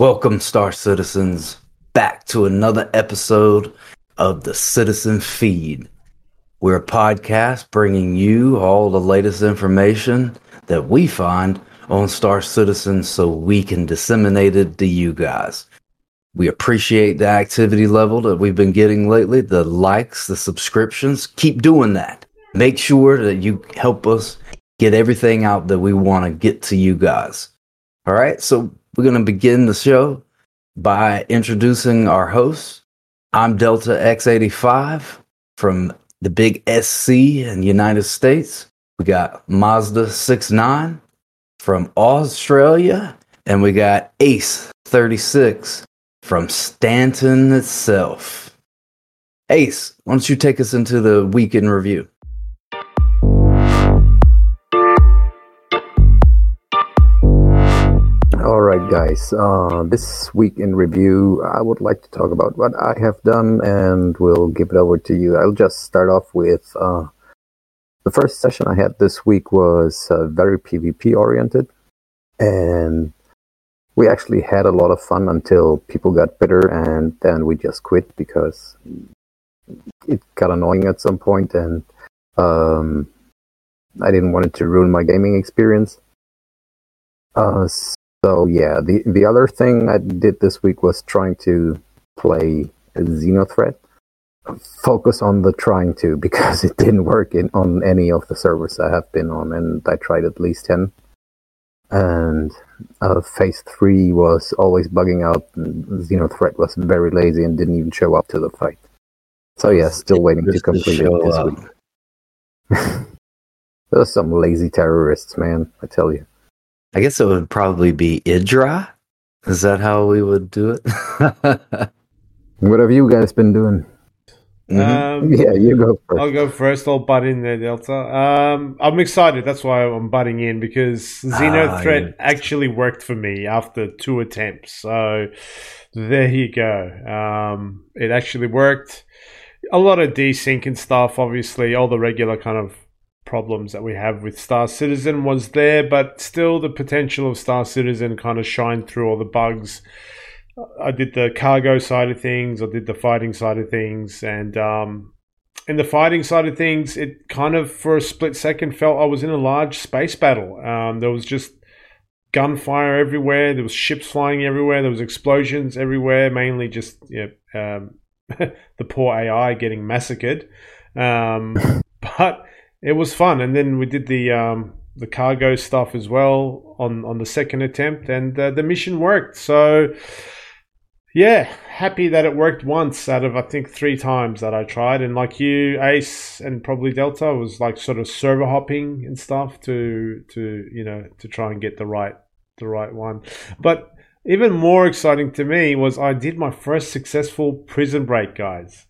Welcome, Star Citizens, back to another episode of the Citizen Feed. We're a podcast bringing you all the latest information that we find on Star Citizen so we can disseminate it to you guys. We appreciate the activity level that we've been getting lately, the likes, the subscriptions. Keep doing that. Make sure that you help us get everything out that we want to get to you guys. All right, so we're going to begin the show by introducing our hosts. I'm Delta X85 from the big SC in the United States. We got Mozsta 69 from Australia, and we got Ace 36 from Stanton itself. Ace, why don't you take us into the weekend review? All right, guys. Uh, this week in review, I would like to talk about what I have done, and we'll give it over to you. I'll just start off with uh, the first session I had this week was uh, very PvP oriented, and we actually had a lot of fun until people got bitter, and then we just quit because it got annoying at some point, and um, I didn't want it to ruin my gaming experience. Uh, so yeah, the the other thing I did this week was trying to play Xenothreat. Focus on the trying to because it didn't work in on any of the servers I have been on, and I tried at least ten. And uh, phase three was always bugging out. And Xenothreat was very lazy and didn't even show up to the fight. So yeah, still waiting to complete it this up. week. There's some lazy terrorists, man. I tell you. I guess it would probably be Idra. Is that how we would do it? What have you guys been doing? Mhm. Um, Yeah, you go first. I'll go first. I'll butt in there, Delta. Um, I'm excited. That's why I'm butting in because Xeno Ah, Threat yeah. actually worked for me after two attempts. So there you go. Um, it actually worked. A lot of desync and stuff. Obviously, all the regular kind of problems that we have with Star Citizen was there, but still the potential of Star Citizen kind of shined through all the bugs. I did the cargo side of things, I did the fighting side of things, and um, in the fighting side of things, it kind of for a split second felt I was in a large space battle. Um, there was just gunfire everywhere. There was ships flying everywhere. There was explosions everywhere. Mainly just yeah, um, the poor AI getting massacred. Um, but it was fun. And then we did the um, the cargo stuff as well on on the second attempt, and uh, the mission worked. So yeah, happy that it worked once out of I think three times that I tried. And like you, Ace, and probably Delta was like sort of server hopping and stuff to to you know to try and get the right the right one. But even more exciting to me was I did my first successful prison break, guys.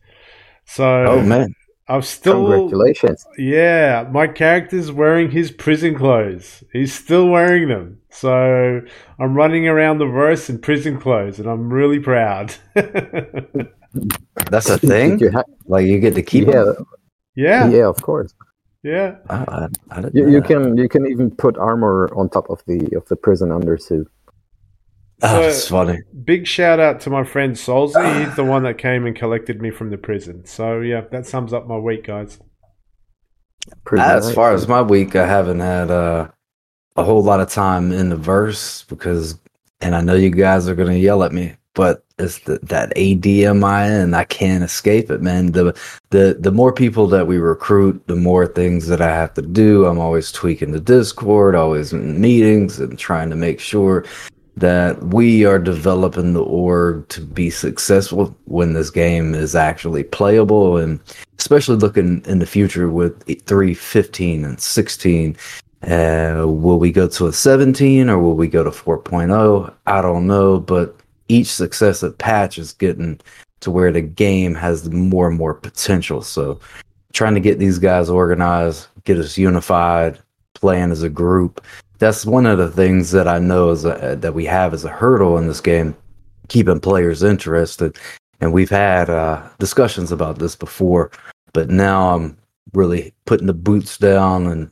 So oh man, I've still Congratulations. yeah, my character's wearing his prison clothes. He's still wearing them. So I'm running around the verse in prison clothes and I'm really proud. that's a thing. You ha- Like you get to keep yeah, them? yeah, yeah, of course. yeah. Oh, I, I You, you can you can even put armor on top of the of the prison undersuit. Oh, So- funny. Big shout out to my friend Solzy. He's the one that came and collected me from the prison. So yeah, that sums up my week, guys. Pretty As nice. far as my week, I haven't had uh, a whole lot of time in the verse because, and I know you guys are gonna yell at me, but it's the, that ADMIN. I can't escape it, man. The the the more people that we recruit, the more things that I have to do. I'm always tweaking the Discord, always in meetings, and trying to make sure that we are developing the org to be successful when this game is actually playable and especially looking in the future with 3 15 and 16 uh, will we go to a 17 or will we go to 4.0 i don't know but each successive patch is getting to where the game has more and more potential. So trying to get these guys organized get us unified playing as a group that's one of the things that I know is a, that we have as a hurdle in this game, keeping players interested. And we've had uh, discussions about this before, but now I'm really putting the boots down and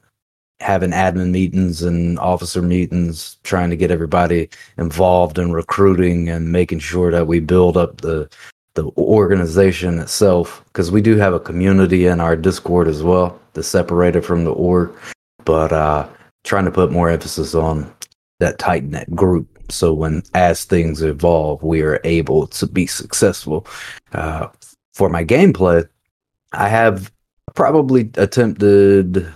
having admin meetings and officer meetings, trying to get everybody involved in recruiting and making sure that we build up the the organization itself because we do have a community in our Discord as well, that's separated from the org, but uh, trying to put more emphasis on that tight knit group. So when as things evolve, we are able to be successful. Uh, for my gameplay, I have probably attempted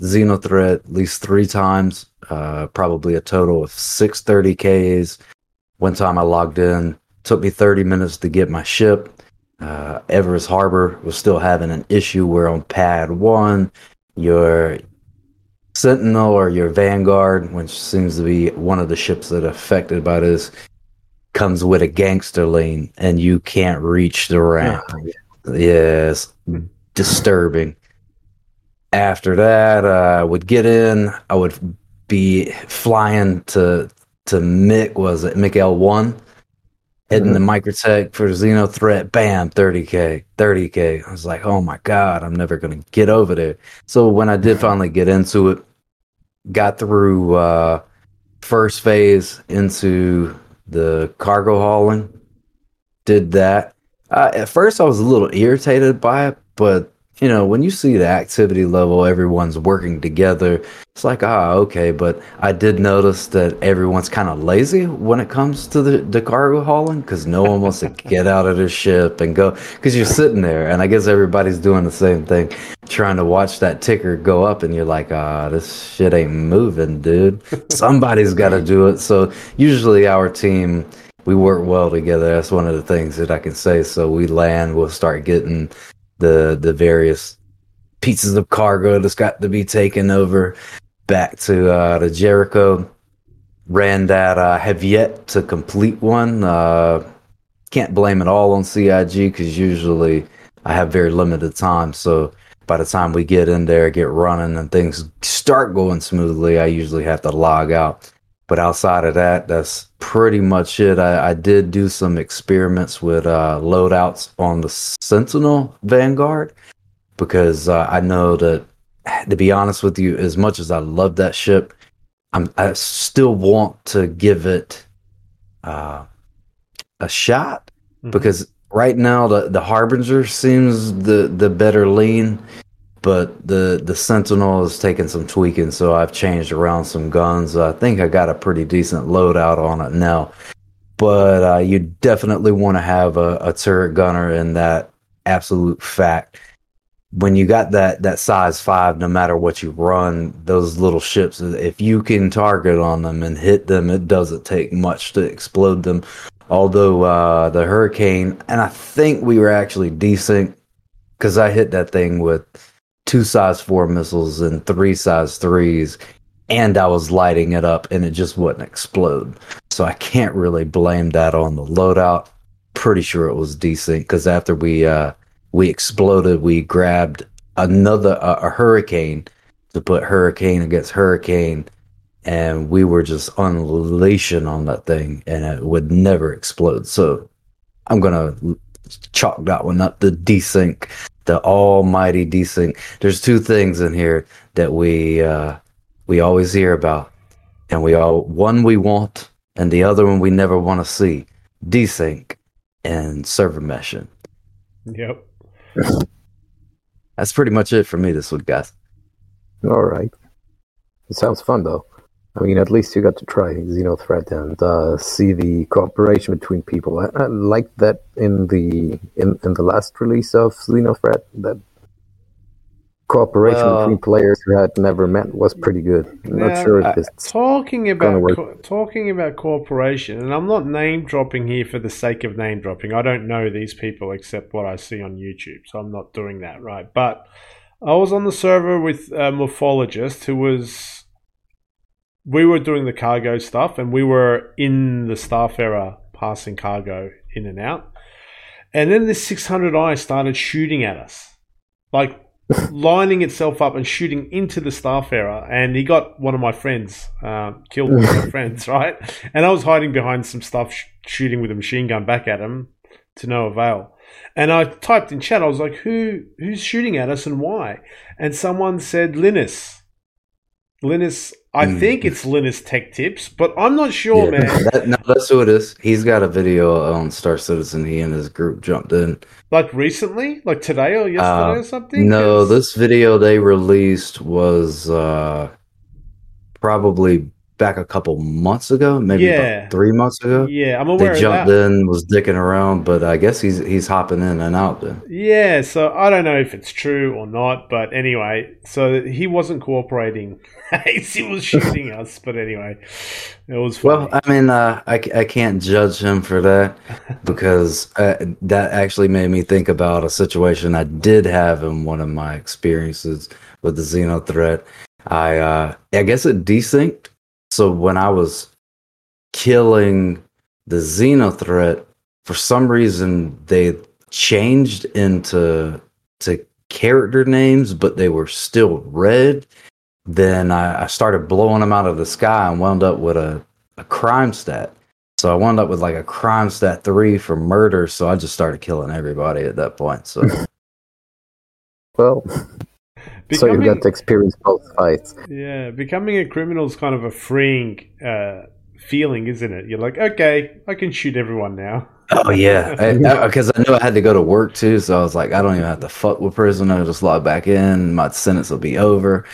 Xenothreat at least three times, uh, probably a total of six 30Ks. One time I logged in, took me 30 minutes to get my ship. Uh, Everus Harbor was still having an issue where on pad one, your Sentinel or your Vanguard, which seems to be one of the ships that affected by this, comes with a gangster lane and you can't reach the ramp. Oh, yes, disturbing after that, uh, I would get in. I would be flying to to Mick. Was it Mick L one? heading mm-hmm. the microtech for Xenothreat. Bam, thirty k, thirty k. I was like, oh my god, I'm never gonna get over there. So when I did finally get into it, got through uh, first phase into the cargo hauling. Did that. Uh, at first, I was a little irritated by it, but you know, when you see the activity level, everyone's working together. It's like, ah, okay. But I did notice that everyone's kind of lazy when it comes to the, the cargo hauling because no one wants to get out of the ship and go because you're sitting there. And I guess everybody's doing the same thing, trying to watch that ticker go up. And you're like, ah, this shit ain't moving, dude. Somebody's got to do it. So usually our team, we work well together. That's one of the things that I can say. So we land, we'll start getting the the various pieces of cargo that's got to be taken over back to uh, to Jericho. Ran that. I uh, have yet to complete one. Uh, can't blame it all on CIG because usually I have very limited time. So by the time we get in there, get running, and things start going smoothly, I usually have to log out. But outside of that, that's pretty much it. I, I did do some experiments with uh, loadouts on the Sentinel Vanguard because uh, I know that, to be honest with you, as much as I love that ship, I'm, I still want to give it uh, a shot mm-hmm. because right now the, the Harbinger seems the, the better lean but the the Sentinel is taking some tweaking, so I've changed around some guns. I think I got a pretty decent loadout on it now. But uh, you definitely want to have a, a turret gunner in that absolute fact. When you got that that size five, no matter what you run, those little ships, if you can target on them and hit them, it doesn't take much to explode them. Although uh, the Hurricane, and I think we were actually decent because I hit that thing with two size four missiles and three size threes, and I was lighting it up and it just wouldn't explode. So I can't really blame that on the loadout. Pretty sure it was decent because after we uh, we exploded, we grabbed another uh, a hurricane to put hurricane against hurricane, and we were just unleashing on that thing, and it would never explode. So I'm gonna chalk that one up the desync the almighty desync. There's two things in here that we uh, we always hear about, and we all one we want, and the other one we never want to see. Desync and server meshing. Yep. That's pretty much it for me this week, guys. All right. It sounds fun though. I mean, at least you got to try Xenothreat and uh, see the cooperation between people. I, I like that in the in, in the last release of Xenothreat. That cooperation well, between players who had never met was pretty good. I'm now, not sure if uh, it's talking about co- talking about cooperation, and I'm not name dropping here for the sake of name dropping. I don't know these people except what I see on YouTube, so I'm not doing that right. But I was on the server with a Morphologis who was we were doing the cargo stuff and we were in the Starfarer passing cargo in and out. And then this 600i started shooting at us, like lining itself up and shooting into the Starfarer. And he got one of my friends, uh, killed one of my friends, right? And I was hiding behind some stuff, sh- shooting with a machine gun back at him to no avail. And I typed in chat, I was like, who who's shooting at us and why? And someone said Linus. Linus, I Mm. think it's Linus Tech Tips, but I'm not sure, Yeah, man. that, no, that's who it is. He's got a video on Star Citizen. He and his group jumped in. Like recently, like today or yesterday Uh, or something. No, 'Cause- this video they released was uh, probably back a couple months ago, maybe Yeah. about three months ago. Yeah, I'm They aware of jumped in, was dicking around, but I guess he's he's hopping in and out. Then Yeah, so I don't know if it's true or not, but anyway, so he wasn't cooperating. he was shooting us, but anyway, it was funny. Well, I mean, uh, I, I can't judge him for that because uh, that actually made me think about a situation I did have in one of my experiences with the Xeno threat. I uh, I guess it desynced. So when I was killing the Xeno threat, for some reason they changed into to character names, but they were still red. Then I, I started blowing them out of the sky and wound up with a, a crime stat. So I wound up with like a crime stat three for murder. So I just started killing everybody at that point. So Well, so you Becoming- got to experience both fights. Yeah, becoming a criminal is kind of a freeing uh, feeling, isn't it? You're like, okay, I can shoot everyone now. oh yeah, because I, knew I had to go to work too. So I was like, I don't even have to fuck with prison. I'll just log back in. My sentence will be over.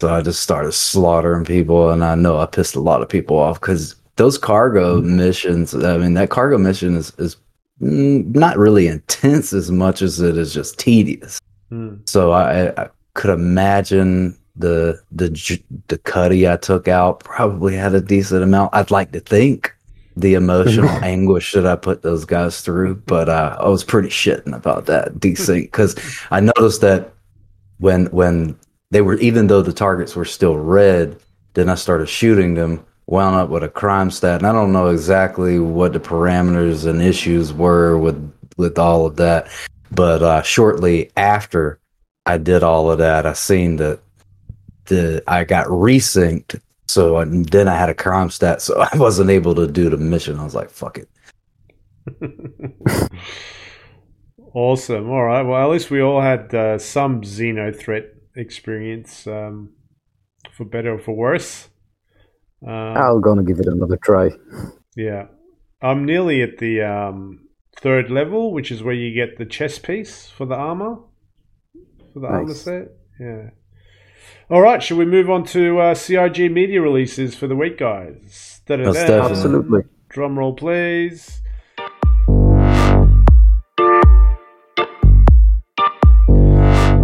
So I just started slaughtering people, and I know I pissed a lot of people off because those cargo missions. I mean, that cargo mission is is mm, not really intense as much as it is just tedious. Hmm. So I, I could imagine the the the cutty I took out probably had a decent amount. I'd like to think the emotional anguish that I put those guys through, but uh, I was pretty shitting about that decent because I noticed that when when they were even though the targets were still red, then I started shooting them. Wound up with a crime stat, and I don't know exactly what the parameters and issues were with with all of that. But uh, shortly after I did all of that, I seen that the I got resynced. So uh, then I had a crime stat, so I wasn't able to do the mission. I was like, "Fuck it." awesome. All right. Well, at least we all had uh, some Xeno threat experience, um, for better or for worse. Um, I'm gonna give it another try. Yeah. I'm nearly at the um, third level, which is where you get the chest piece for the armor. For the armor set. Yeah. All right. Should we move on to uh, CIG media releases for the week, guys? Da-da-da. Most. Absolutely. Drum roll, please.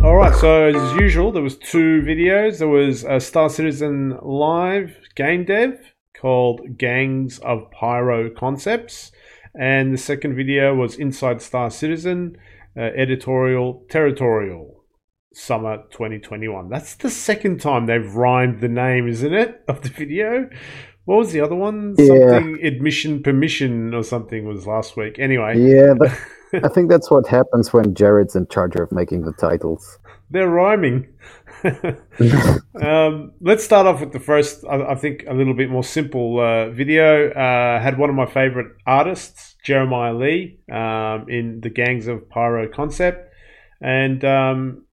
All right, so as usual, there was two videos. There was a Star Citizen live game dev called Gangs of Pyro Concepts, and the second video was Inside Star Citizen uh, editorial territorial summer 2021. That's the second time they've rhymed the name, isn't it, of the video? What was the other one? Yeah. Something admission permission or something was last week. Anyway, Yeah, but I think that's what happens when Jared's in charge of making the titles. they're rhyming. um, let's start off with the first, I, I think, a little bit more simple uh, video. Uh, had one of my favorite artists, Jeremiah Lee, um, in the Gangs of Pyro concept. And um,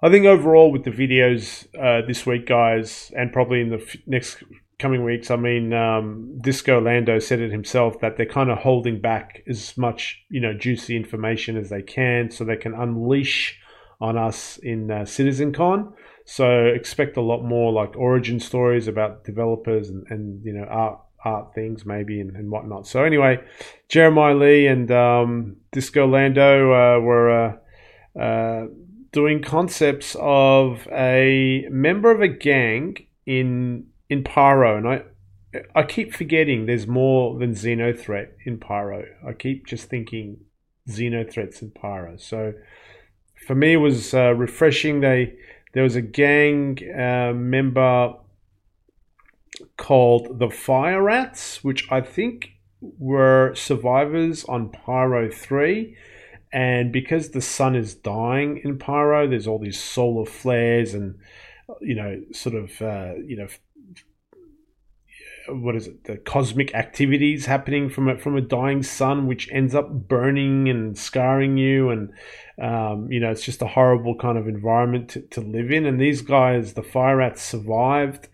I think overall, with the videos uh, this week, guys, and probably in the f- next coming weeks, I mean, um, Disco Lando said it himself that they're kind of holding back as much, you know, juicy information as they can so they can unleash on us in uh, CitizenCon. So expect a lot more like origin stories about developers and, and you know art art things maybe and, and whatnot. So anyway, Jeremiah Lee and um, Disco Lando uh, were uh, uh, doing concepts of a member of a gang in in Pyro, and I I keep forgetting there's more than Xenothreat in Pyro. I keep just thinking Xenothreats in Pyro. So for me, it was uh, refreshing. They there was a gang uh, member called the Fire Rats, which I think were survivors on Pyro Three. And because the sun is dying in Pyro, there's all these solar flares and you know, sort of, uh, you know, what is it? The cosmic activities happening from a from a dying sun, which ends up burning and scarring you, and um, you know it's just a horrible kind of environment to, to live in. And these guys, the fire rats, survived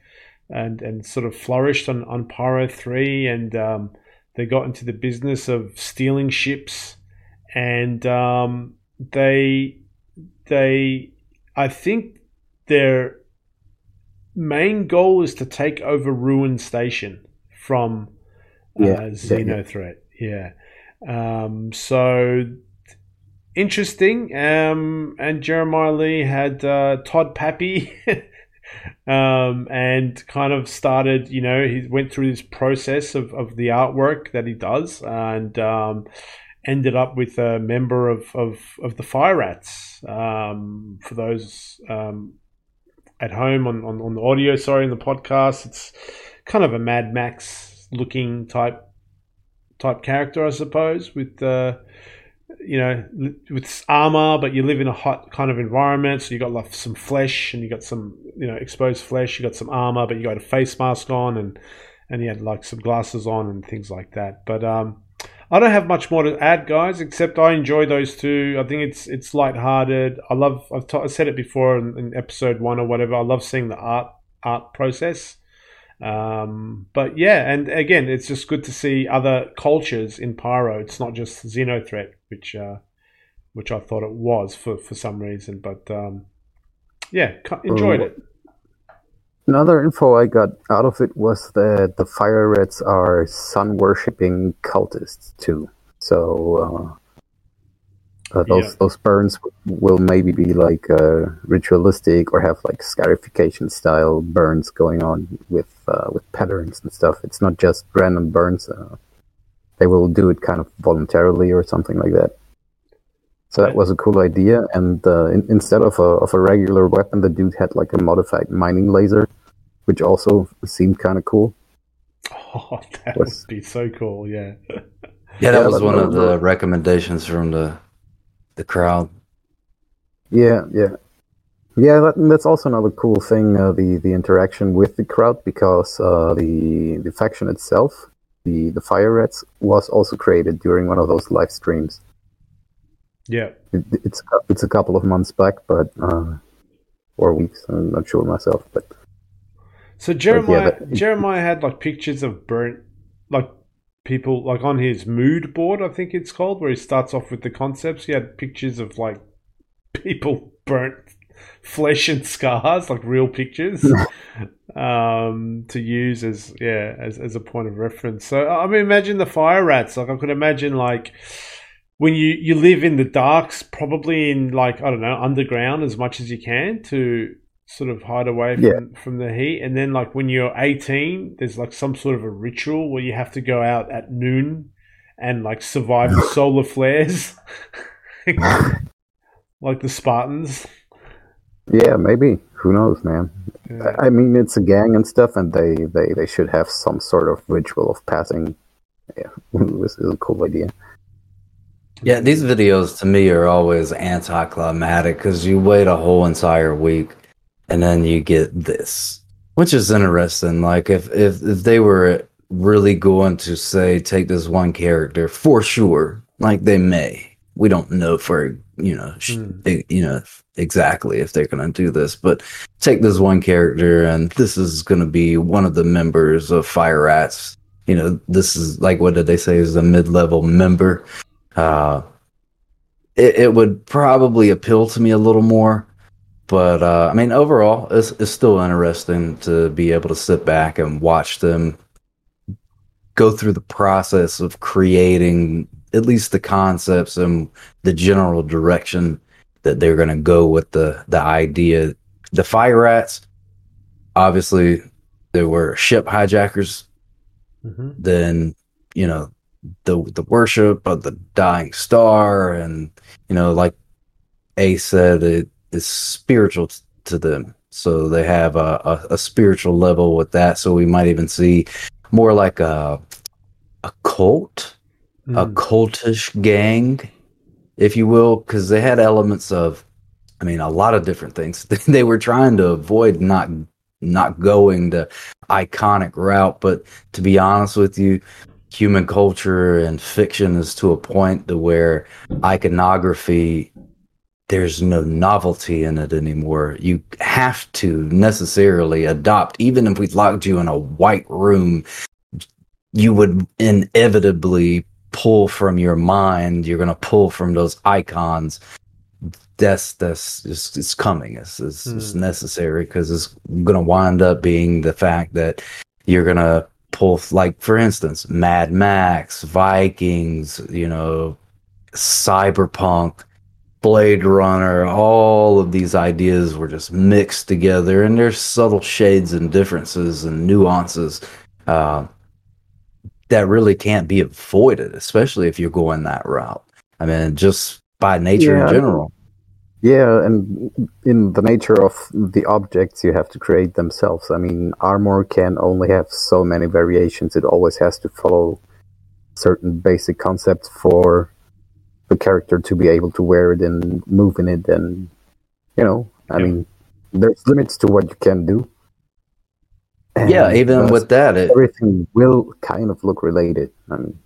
and and sort of flourished on on Pyro three, and um, they got into the business of stealing ships, and um, they they I think their main goal is to take over Ruin Station from uh, yeah, Xenothreat. Yeah. Um, so interesting. Um, and Jeremiah Lee had uh, Todd Papy. um, and kind of started, you know, he went through this process of, of the artwork that he does and um, ended up with a member of, of, of the Fire Rats. Um, for those um, at home on, on, on the audio, sorry, in the podcast. It's kind of a Mad Max looking type type character, I suppose, with uh, you know with armor, but you live in a hot kind of environment, so you got like some flesh and you got some you know exposed flesh. You got some armor, but you got a face mask on and and he had like some glasses on and things like that. But um, I don't have much more to add, guys, except I enjoy those two. I think it's it's lighthearted. I love. I've t- I said it before in, in, episode one or whatever. I love seeing the art art process. Um, but yeah, and again, it's just good to see other cultures in Pyro. It's not just Xenothreat, which uh, which I thought it was for for some reason. But um, yeah, enjoyed it. Another info I got out of it was that the fire Rats are sun worshipping cultists too. So uh, uh, those yeah. those burns will maybe be like uh, ritualistic or have like scarification style burns going on with uh, with patterns and stuff. It's not just random burns. Uh, they will do it kind of voluntarily or something like that. So that was a cool idea. And uh, in, instead of a, of a regular weapon, the dude had like a modified mining laser, which also seemed kind of cool. Oh, that was, would be so cool! Yeah. yeah, that yeah, was one of the recommendations from the the crowd. Yeah, yeah, yeah. That, that's also another cool thing: uh, the the interaction with the crowd, because uh, the the faction itself, the the Fire Rats, was also created during one of those live streams. Yeah, it, it's it's a couple of months back, but uh, or weeks. I'm not sure myself, but so Jeremiah but yeah, Jeremiah had like pictures of burnt like people like on his mood board, I think it's called, where he starts off with the concepts. He had pictures of like people burnt flesh and scars, like real pictures, um, to use as yeah as as a point of reference. So I mean, imagine the fire rats. Like I could imagine like when you you live in the darks, probably in like I don't know underground as much as you can to sort of hide away from, yeah. from the heat. And then like when you're 18, there's like some sort of a ritual where you have to go out at noon and like survive the solar flares, like the Spartans. Yeah, maybe. Who knows, man? Yeah. I mean, it's a gang and stuff, and they, they, they should have some sort of ritual of passing. Yeah, this is a cool idea. Yeah, these videos to me are always anticlimactic because you wait a whole entire week and then you get this, which is interesting. Like if if if they were really going to say take this one character for sure, like they may. We don't know for you know mm. you know exactly if they're going to do this, but take this one character and this is going to be one of the members of Fire Rats. You know, this is like what did they say is a mid level member uh, it, it, would probably appeal to me a little more. But uh, I mean, overall, it's, it's still interesting to be able to sit back and watch them go through the process of creating at least the concepts and the general direction that they're going to go with the the idea. The fire rats, obviously, there were ship hijackers. Mm-hmm. Then you know the the worship of the dying star, and you know, like A said, it is spiritual to them. So they have a, a, a spiritual level with that. So we might even see more like a a cult, mm. a hmm. cultish gang, if you will, because they had elements of, I mean, a lot of different things. they were trying to avoid not not going the iconic route. But to be honest with you, human culture and fiction is to a point to where iconography there's no novelty in it anymore. You have to necessarily adopt, even if we locked you in a white room, you would inevitably pull from your mind. You're going to pull from those icons. That's that's it's, it's coming. It's it's, mm. it's hmm. necessary because it's going to wind up being the fact that you're going to pull, like for instance, Mad Max, Vikings, you know, Cyberpunk Blade Runner, all of these ideas were just mixed together, and there's subtle shades and differences and nuances uh, that really can't be avoided, especially if you're going that route. I mean, just by nature yeah, in general. Yeah, and in the nature of the objects, you have to create themselves. I mean, armor can only have so many variations. It always has to follow certain basic concepts for the character to be able to wear it and move in it and you know i yeah. mean there's limits to what you can do and yeah even with that it, everything will kind of look related i mean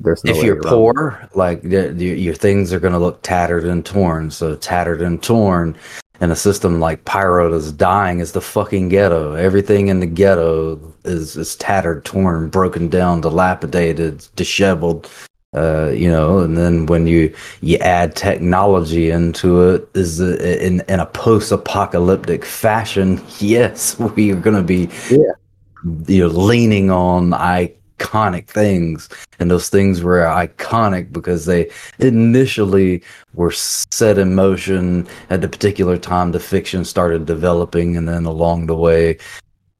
there's no if you're poor like your, your things are going to look tattered and torn so tattered and torn in a system like Pyro is dying is the fucking ghetto. Everything in the ghetto is is tattered, torn, broken down, dilapidated, disheveled, uh, you know, and then when you you add technology into it, is in in a post-apocalyptic fashion? Yes, we are going to be, yeah. you know, leaning on iconic things, and those things were iconic because they initially were set in motion at the particular time the fiction started developing, and then along the way,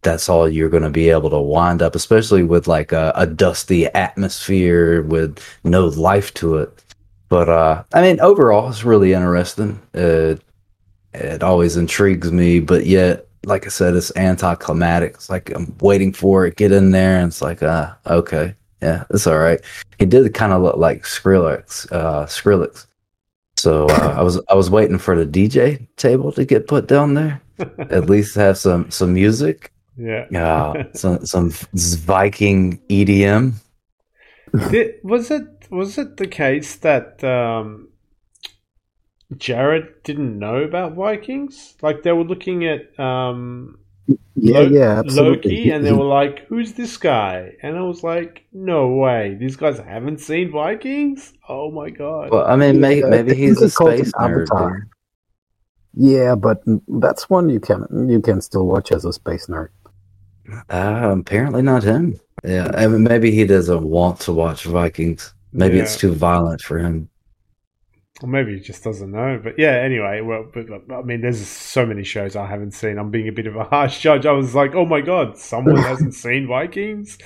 that's all you're going to be able to wind up, especially with like a, a, dusty atmosphere with no life to it. But uh, I mean, overall, it's really interesting. It, it always intrigues me, but yet, like I said, it's anticlimactic. It's like I'm waiting for it, get in there, and it's like, uh, okay, yeah, it's all right. He did kind of look like Skrillex, uh, Skrillex. So uh, I was I was waiting for the DJ table to get put down there, at least have some some music yeah. Yeah. some some Viking EDM. Did, was it was it the case that um, Jared didn't know about Vikings? Like they were looking at um, yeah, Lo- yeah, Loki, and they were like, "Who's this guy?" And I was like, "No way! These guys haven't seen Vikings. Oh my god!" Well, I mean, maybe, maybe he's a space nerd. Yeah, but that's one you can you can still watch as a space nerd. Uh, apparently not him. Yeah, I mean, maybe he doesn't want to watch Vikings. Maybe yeah. it's too violent for him. Or maybe he just doesn't know. But yeah, anyway, well, but, I mean, there's so many shows I haven't seen. I'm being a bit of a harsh judge. I was like, oh my god, someone hasn't seen Vikings.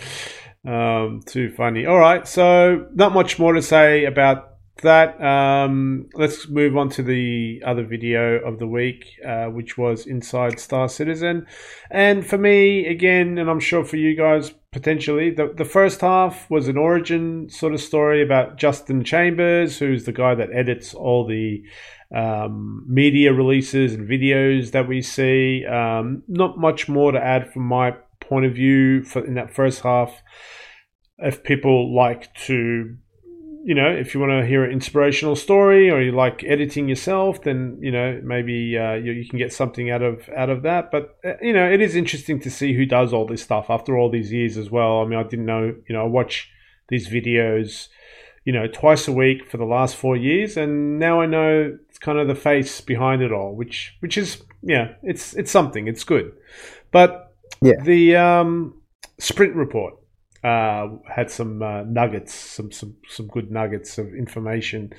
Um, too funny. All right, so not much more to say about that, um, let's move on to the other video of the week, uh, which was Inside Star Citizen. And for me, again, and I'm sure for you guys potentially, the, the first half was an origin sort of story about Justin Chambers, who's the guy that edits all the um, media releases and videos that we see. Um, not much more to add from my point of view for in that first half. If people like to you know, if you want to hear an inspirational story or you like editing yourself, then you know maybe uh, you, you, can get something out of out of that. But uh, you know, it is interesting to see who does all this stuff after all these years as well. I mean, I didn't know. You know, I watch these videos, you know, twice a week for the last four years, and now I know it's kind of the face behind it all, which which is yeah, it's it's something. It's good, but yeah, the um, sprint report uh, had some uh, nuggets, some some some good nuggets of information.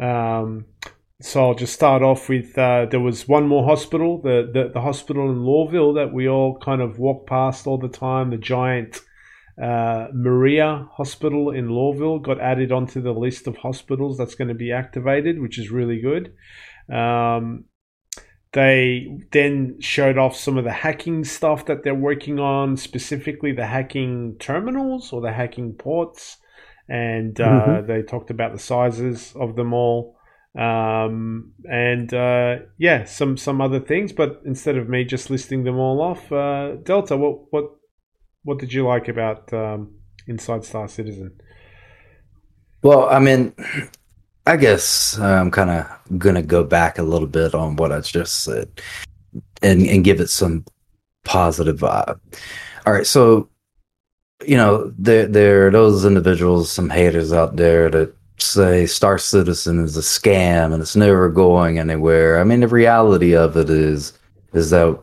Um, so I'll just start off with uh, there was one more hospital, the, the, the hospital in Lorville that we all kind of walk past all the time. The giant uh, Maria Hospital in Lorville got added onto the list of hospitals that's going to be activated, which is really good. Um, they then showed off some of the hacking stuff that they're working on, specifically the hacking terminals or the hacking ports. And uh, mm-hmm. they talked about the sizes of them all. um, and uh, yeah, some some other things. But instead of me just listing them all off, uh, Delta, what what what did you like about um, Inside Star Citizen? Well, I mean, I guess I'm kind of gonna go back a little bit on what I just said, and and give it some positive vibe. All right, so you know there there are those individuals, some haters out there that say Star Citizen is a scam and it's never going anywhere. I mean, the reality of it is is that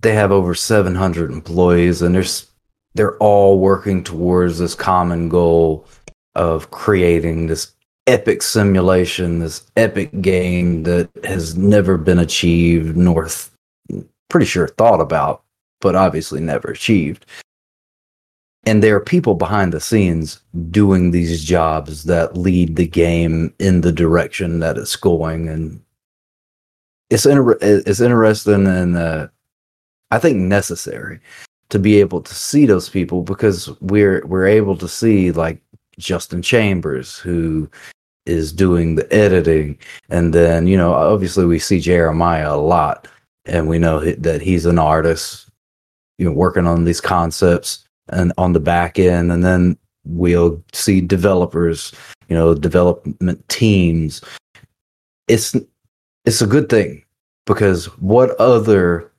they have over 700 employees and there's they're all working towards this common goal of creating this epic simulation, this epic game that has never been achieved nor th- pretty sure thought about, but obviously never achieved. And there are people behind the scenes doing these jobs that lead the game in the direction that it's going. And it's inter- it's interesting and uh, I think necessary to be able to see those people because we're we're able to see like Justin Chambers who is doing the editing. And then you know obviously we see Jeremiah a lot and we know that he's an artist you know working on these concepts and on the back end. And then we'll see developers you know development teams. It's it's a good thing because what other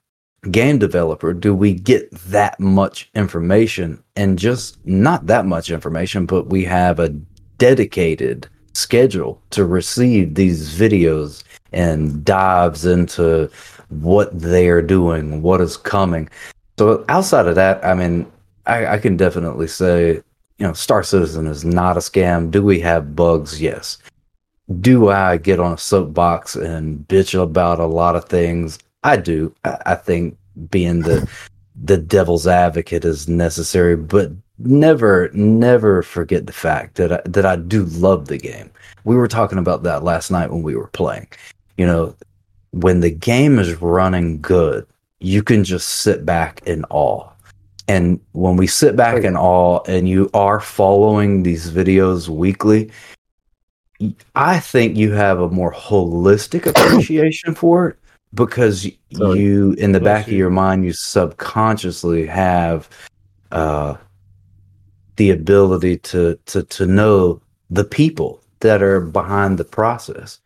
game developer do we get that much information? And just not that much information but we have a dedicated schedule to receive these videos and dives into what they're doing what is coming so outside of that i mean I, I can definitely say, you know, Star Citizen is not a scam. Do we have bugs? Yes. Do I get on a soapbox and bitch about a lot of things? I do. I, I think being the the devil's advocate is necessary, but never, never forget the fact that I, that I do love the game. We were talking about that last night when we were playing. You know, when the game is running good, you can just sit back in awe and when we sit back in awe and you are following these videos weekly, I think you have a more holistic appreciation for it because Sorry. you, in the back you. of your mind, you subconsciously have uh, the ability to, to, to know the people that are behind the process.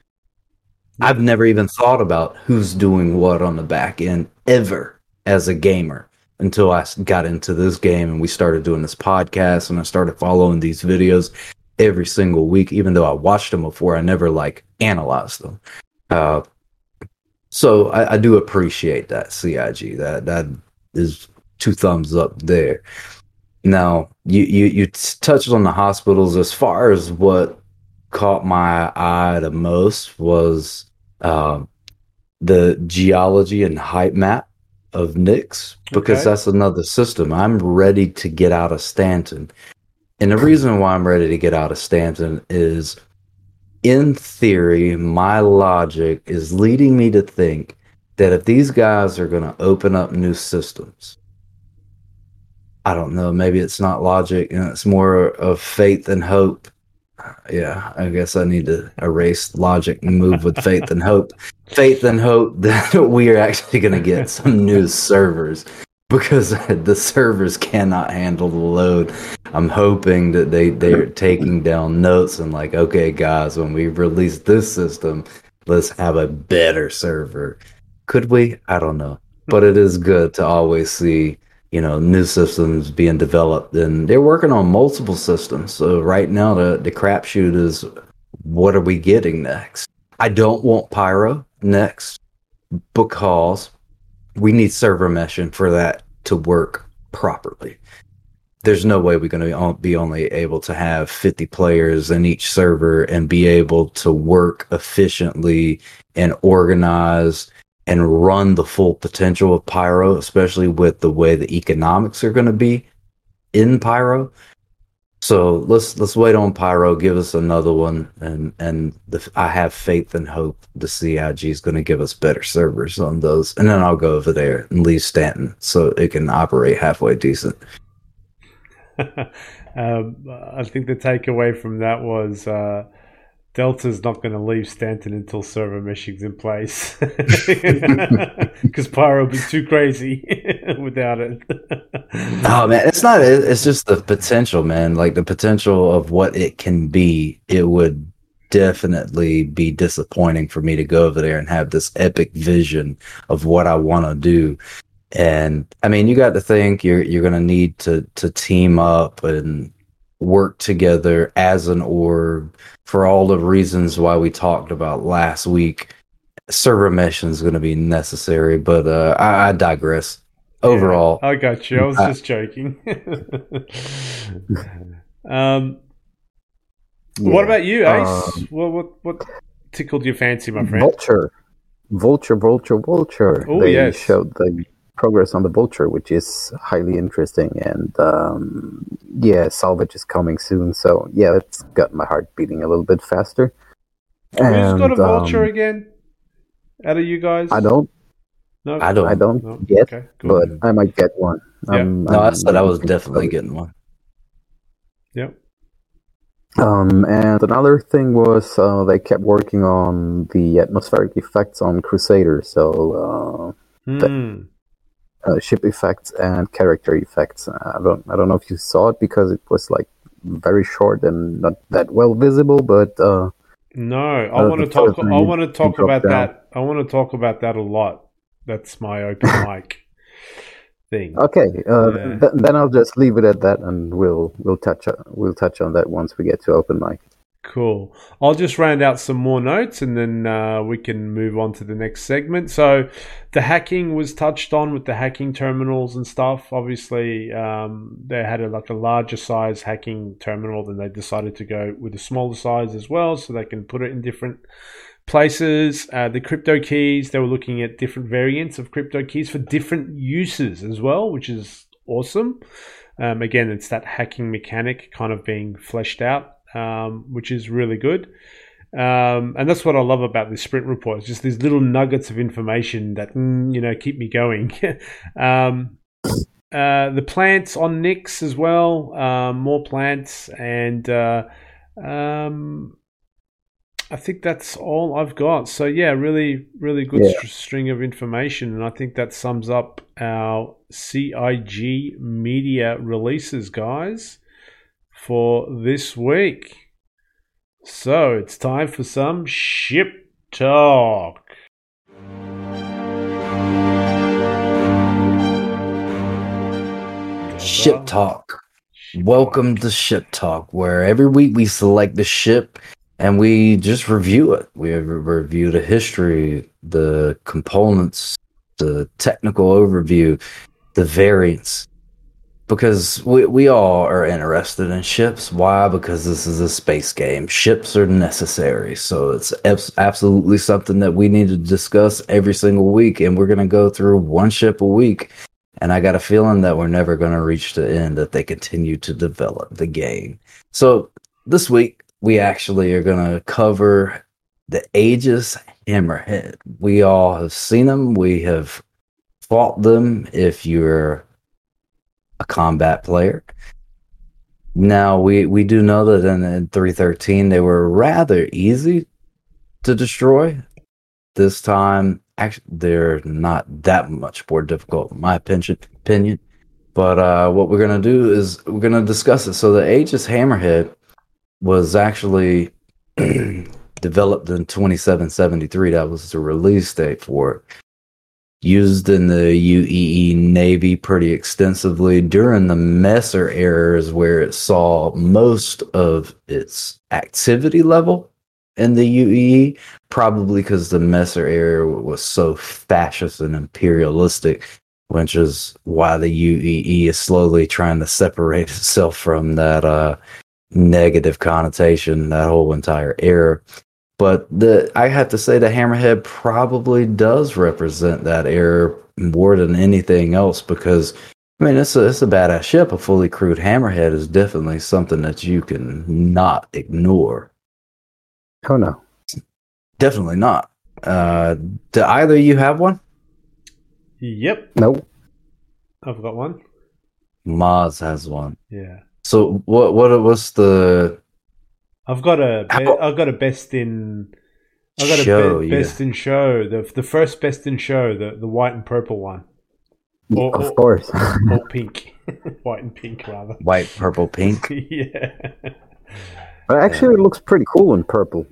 I've never even thought about who's doing what on the back end ever as a gamer until I got into this game and we started doing this podcast and I started following these videos every single week, even though I watched them before, I never like analyzed them. Uh, so I, I, do appreciate that CIG. That that is two thumbs up there. Now you you you touched on the hospitals as far as what caught my eye the most was uh, the geology and height map of Nyx because okay. that's another system. I'm ready to get out of Stanton. And the reason why I'm ready to get out of Stanton is in theory, my logic is leading me to think that if these guys are going to open up new systems, I don't know, maybe it's not logic and it's more of faith and hope yeah, I guess I need to erase logic and move with faith and hope. Faith and hope that we are actually going to get some new servers because the servers cannot handle the load. I'm hoping that they they're taking down notes and like, okay, guys, when we release this system, let's have a better server. Could we? I don't know, but it is good to always see you know new systems being developed. And they're working on multiple systems. So right now the the crapshoot is what are we getting next? I don't want pyro next because we need server meshing for that to work properly. There's no way we're going to be only able to have 50 players in each server and be able to work efficiently and organize and run the full potential of Pyro, especially with the way the economics are going to be in Pyro. So let's let's wait on Pyro. Give us another one, and and the, I have faith and hope the CIG is going to give us better servers on those, and then I'll go over there and leave Stanton so it can operate halfway decent. um, I think the takeaway from that was uh, Delta's not going to leave Stanton until server meshing's in place because Pyro will be too crazy without it. oh man, it's not. It's just the potential, man. Like the potential of what it can be. It would definitely be disappointing for me to go over there and have this epic vision of what I want to do. And I mean, you got to think you're you're going to need to to team up and work together as an org for all the reasons why we talked about last week. Server meshing is going to be necessary, but uh, I, I digress. Overall, yeah, I got you. I was I, just joking. um, yeah, what about you, Ace? Um, what, what what tickled your fancy, my friend? Vulture, Vulture, Vulture, Vulture. Oh they yes. showed the progress on the Vulture, which is highly interesting. And um, yeah, Salvage is coming soon, so yeah, it's got my heart beating a little bit faster. Who's and, got a Vulture um, again? Out of you guys? I don't. No, I don't. I don't no. yet, okay, but I might get one. Yeah. Um, no, I said I was definitely getting one. Yep. Um, and another thing was uh, they kept working on the atmospheric effects on Crusader. So uh, mm. Uh, ship effects and character effects. I don't I don't know if you saw it because it was like very short and not that well visible, but uh, no, I uh, want to talk. I want to talk about down. that. I want to talk about that a lot. That's my open mic thing. Okay, uh, yeah. th- then I'll just leave it at that, and we'll we'll touch we'll touch on that once we get to open mic. Cool. I'll just round out some more notes and then uh, we can move on to the next segment. So, the hacking was touched on with the hacking terminals and stuff. Obviously, um, they had a, like a larger size hacking terminal, then they decided to go with a smaller size as well so they can put it in different places. Uh, the crypto keys, they were looking at different variants of crypto keys for different uses as well, which is awesome. Um, again, it's that hacking mechanic kind of being fleshed out um, which is really good. Um, and that's what I love about this sprint report. It's just these little nuggets of information that mm, you know keep me going. um, uh, the plants on Nyx as well, um, more plants, and uh, um, I think that's all I've got. So yeah, really, really good yeah. string of information, and I think that sums up our CIG media releases, guys for this week. So it's time for some ship talk. Ship talk. Welcome to Ship Talk, where every week we select the ship and we just review it. We review the history, the components, the technical overview, the variants, because we, we all are interested in ships. Why? Because this is a space game. Ships are necessary. So it's absolutely something that we need to discuss every single week. And we're going to go through one ship a week. And I got a feeling that we're never going to reach the end that they continue to develop the game. So this week, we actually are going to cover the Aegis Hammerhead. We all have seen them. We have fought them. If you're a combat player. Now we we do know that in, in 313 they were rather easy to destroy. This time, actually, they're not that much more difficult, in my opinion. But uh, what we're gonna do is we're gonna discuss it. So the Aegis Hammerhead was actually developed in 2773. That was the release date for it used in the UEE Navy pretty extensively during the Messer eras, where it saw most of its activity level in the UEE, probably because the Messer era was so fascist and imperialistic, which is why the UEE is slowly trying to separate itself from that uh, negative connotation, that whole entire era. But the I have to say the Hammerhead probably does represent that era more than anything else because I mean it's a it's a badass ship. A fully crewed Hammerhead is definitely something that you can not ignore. Oh no, definitely not. Uh, do either you have one? Yep. Nope. I've got one. Maz has one. Yeah. So what what was the I've got a be- I've got a best in I've got a Show, be- yeah. best in show the the first best in show the the white and purple one Or- of or- course. or pink white and pink rather White, purple, pink. yeah But actually, it looks pretty cool in purple.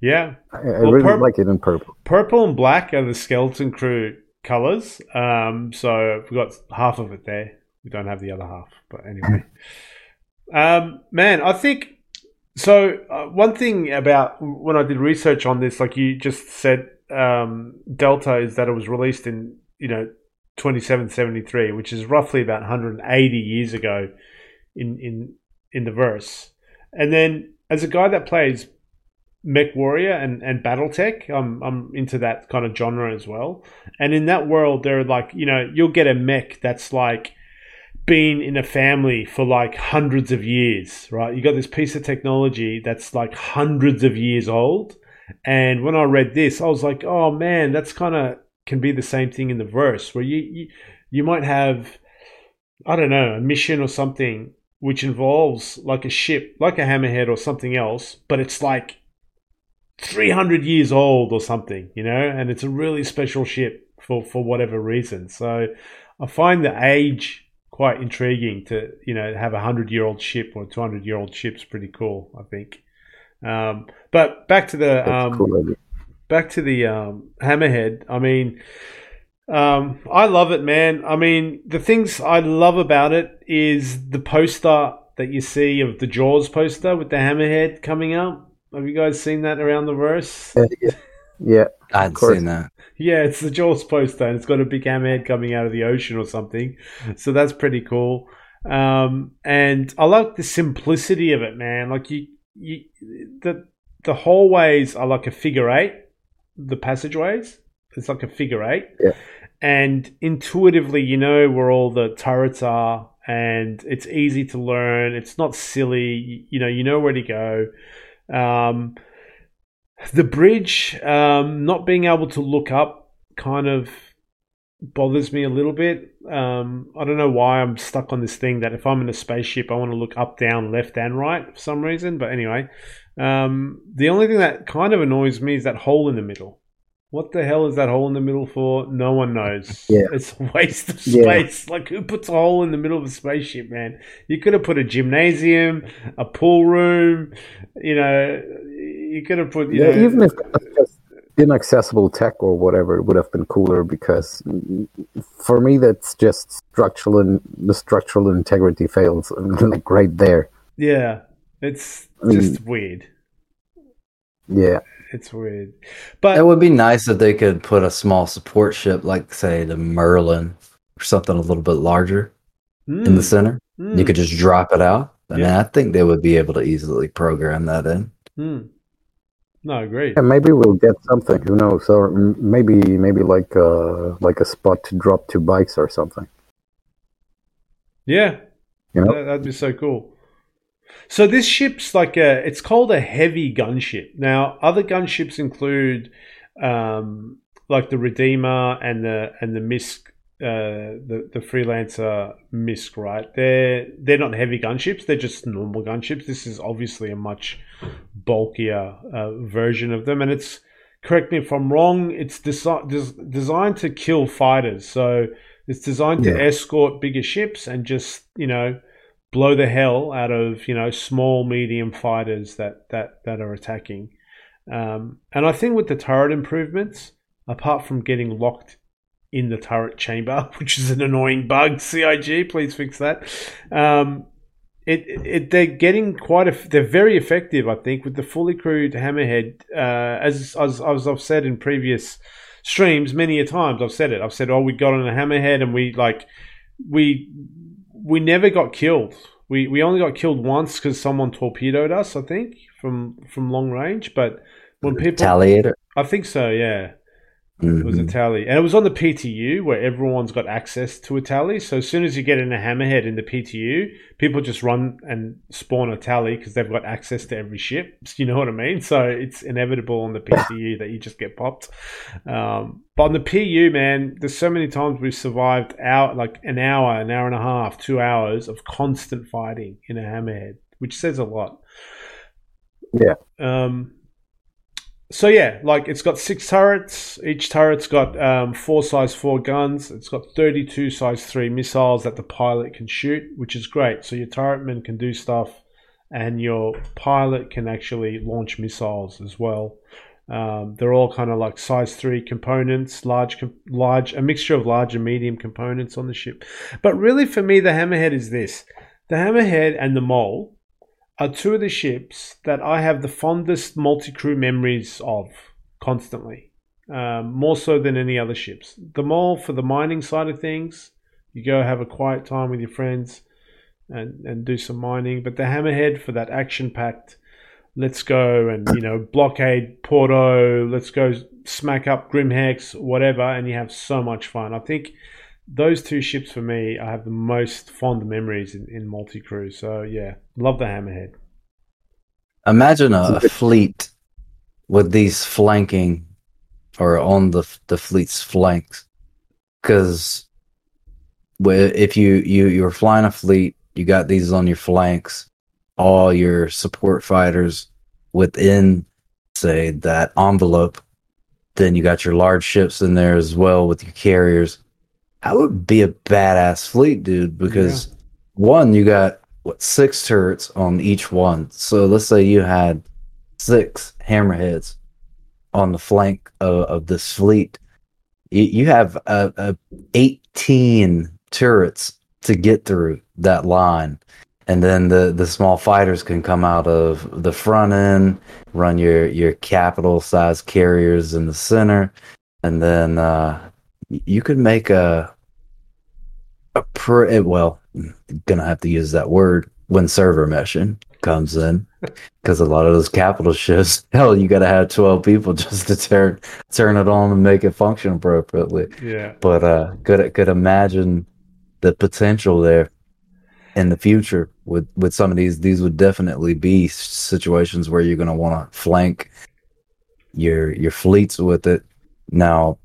yeah I, I Well, really purp- like it in purple. purple and black are the skeleton crew colors um so we've got half of it there we don't have the other half but anyway um man i think so uh, one thing about when i did research on this like you just said um delta is that it was released in you know 2773 which is roughly about 180 years ago in in in the verse and then as a guy that plays MechWarrior and, and Battletech. I'm I'm into that kind of genre as well. And in that world, they're like, you know, you'll get a mech that's like been in a family for like hundreds of years, right? You got this piece of technology that's like hundreds of years old. And when I read this, I was like, oh man, that's kind of can be the same thing in the verse where you, you you might have I don't know, a mission or something which involves like a ship, like a hammerhead or something else, but it's like 300 years old or something, you know, and it's a really special ship for, for whatever reason. So I find the age quite intriguing to, you know, have a 100 year old ship or 200 year old ship's pretty cool, I think. Um, but back to the um, cool back to the um, hammerhead. I mean, um, I love it, man. I mean, the things I love about it is the poster that you see of the Jaws poster with the hammerhead coming up. Have you guys seen that around the verse? Yeah, yeah. yeah. I'd course. seen that. Yeah, it's the Jaws poster, and it's got a big hammerhead coming out of the ocean or something. So that's pretty cool. Um, and I like the simplicity of it, man. Like you, you, the the hallways are like a figure eight. The passageways, it's like a figure eight. Yeah. And intuitively, you know where all the turrets are, and it's easy to learn. It's not silly. You, you know, you know where to go. Um, the bridge um, not being able to look up kind of bothers me a little bit. Um, I don't know why I'm stuck on this thing that if I'm in a spaceship, I want to look up, down, left, and right for some reason. But anyway, um, the only thing that kind of annoys me is that hole in the middle. What the hell is that hole in the middle for? No one knows. Yeah. It's a waste of Yeah. space. Like, who puts a hole in the middle of a spaceship, man? You could have put a gymnasium, a pool room, you know, you could have put, you Yeah, know, even if just inaccessible tech or whatever, it would have been cooler because mm, for me, that's just structural and the structural integrity fails like right there. Yeah, it's I mean- just weird. Yeah, It's weird, but It would be nice if they could put a small support ship, like say the Merlin or something a little bit larger in the Mm, center. mm, You could just drop it out. I mean, Yeah. I think they would be able to easily program that in. No, agreed. and maybe we'll get something. Who knows? Or maybe maybe like uh like a spot to drop two bikes or something. Yeah, You know? that, that'd be so cool. So this ship's like a, it's called a heavy gunship. Now, other gunships include, um, like the Redeemer and the and the Misk, uh, the the freelancer Misk. Right? They're they're not heavy gunships. They're just normal gunships. This is obviously a much bulkier uh, version of them, and it's correct me if I'm wrong. It's desi- des- designed to kill fighters. So it's designed to escort bigger ships and just you know blow the hell out of you know small medium fighters that that that are attacking. Um, and I think with the turret improvements, apart from getting locked in the turret chamber, which is an annoying bug, CIG, please fix that. Um, it, it they're getting quite a they're very effective I think with the fully crewed hammerhead. Uh, as, as as I've said in previous streams many a times I've said it. I've said oh we got on a hammerhead and we like we we never got killed. We we only got killed once because someone torpedoed us I think from from long range. But when people Retaliator. I think so yeah it was a Mhm. tally, and it was on the PTU where everyone's got access to a tally. So as soon as you get in a hammerhead in the PTU, people just run and spawn a tally because they've got access to every ship. You know what I mean? So it's inevitable on the PTU that you just get popped. Um, but on the PU, man, there's so many times we've survived out like an hour, an hour and a half, two hours of constant fighting in a hammerhead, which says a lot. Yeah. Um, so yeah, like it's got six turrets. Each turret's got um, four size four guns. It's got thirty-two size three missiles that the pilot can shoot, which is great. So your turretman can do stuff, and your pilot can actually launch missiles as well. Um, they're all kind of like size three components, large, large, a mixture of large and medium components on the ship. But really, for me, the Hammerhead is this: the Hammerhead and the Mole are two of the ships that I have the fondest multi-crew memories of constantly, um, more so than any other ships. The Mole for the mining side of things, you go have a quiet time with your friends and and do some mining, but the Hammerhead for that action-packed let's go and you know blockade Porto, let's go smack up GrimHEX, whatever, and you have so much fun. I think those two ships for me, I have the most fond memories in, in multi crew. So yeah, love the Hammerhead. Imagine a, a fleet with these flanking or on the the fleet's flanks, because if you you you're flying a fleet, you got these on your flanks all your support fighters within, say, that envelope. Then you got your large ships in there as well with your carriers. That would be a badass fleet, dude, because yeah. one, you got what six turrets on each one. So let's say you had six hammerheads on the flank of, of this fleet. You, you have a, a 18 turrets to get through that line and then the the small fighters can come out of the front end, run your your capital size carriers in the center, and then uh, you could make a a well, gonna have to use that word when server meshing comes in because a lot of those capital ships, hell, you got to have twelve people just to turn turn it on and make it function appropriately. Yeah, but uh, could could imagine the potential there in the future with with some of these these would definitely be situations where you're going to want to flank your your fleets with it now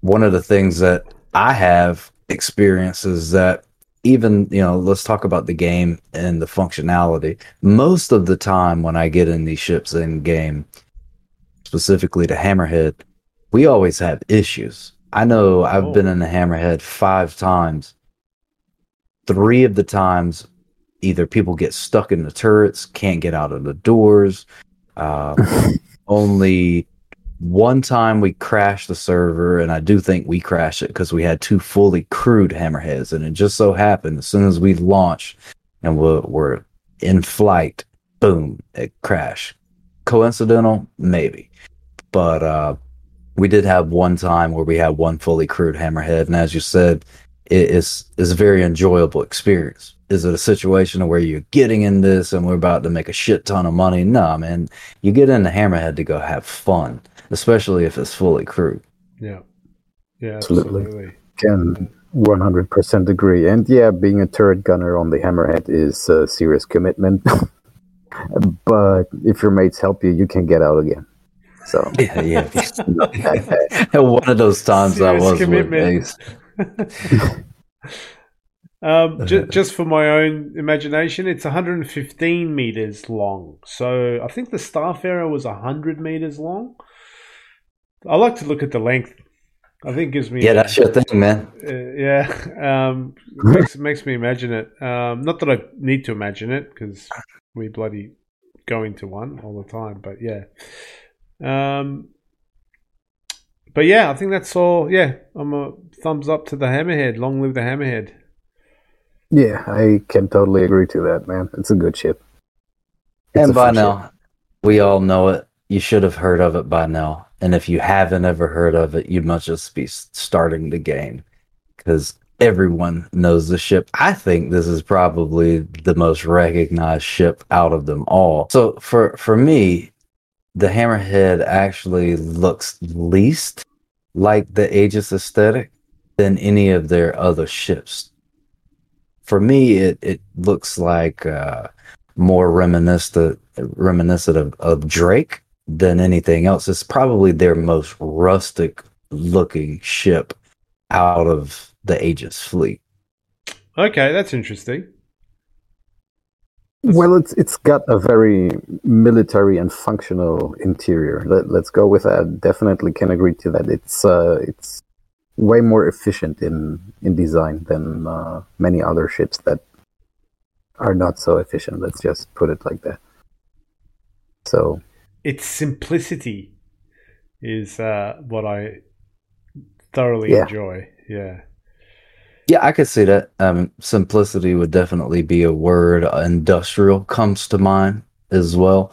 one of the things that i have experienced is that even you know let's talk about the game and the functionality most of the time when i get in these ships in game specifically to hammerhead we always have issues i know i've oh. been in the hammerhead five times three of the times either people get stuck in the turrets, can't get out of the doors. Uh, only one time we crashed the server, and I do think we crashed it because we had two fully crewed hammerheads, and it just so happened as soon as we launched and we're, we're in flight, boom, it crashed. Coincidental, maybe, but uh, we did have one time where we had one fully crewed hammerhead, and as you said, it is is a very enjoyable experience. Is it a situation where you're getting in this and we're about to make a shit ton of money? No, man. You get in the Hammerhead to go have fun, especially if it's fully crewed. Yeah. Yeah, absolutely. absolutely. Can 100% agree. And yeah, being a turret gunner on the Hammerhead is a serious commitment. but if your mates help you, you can get out again. So yeah, yeah. One of those times serious I was commitment. with um, j- just for my own imagination, it's 115 meters long. So I think the Starfarer was 100 meters long. I like to look at the length. I think gives me yeah, that's your thing, man. Uh, yeah, um, makes makes me imagine it. Um, not that I need to imagine it because we bloody go into one all the time. But yeah, um, but yeah, I think that's all. Yeah, I'm a thumbs up to the Hammerhead. Long live the Hammerhead. Yeah, I can totally agree to that, man. It's a good ship. It's and by now, ship. we all know it. You should have heard of it by now. And if you haven't ever heard of it, you must just be starting the game because everyone knows the ship. I think this is probably the most recognized ship out of them all. So for for me, the Hammerhead actually looks least like the Aegis aesthetic than any of their other ships. For me, it, it looks like uh, more reminiscent reminiscent of, of Drake than anything else. It's probably their most rustic looking ship out of the Aegis fleet. Okay, that's interesting. Well, it's it's got a very military and functional interior. Let, let's go with that. Definitely can agree to that. It's uh, it's way more efficient in in design than uh, many other ships that are not so efficient. Let's just put it like that. So its simplicity is uh, what I thoroughly Yeah. enjoy. Yeah. Yeah, I could see that. Um, simplicity would definitely be a word. Uh, Industrial comes to mind as well,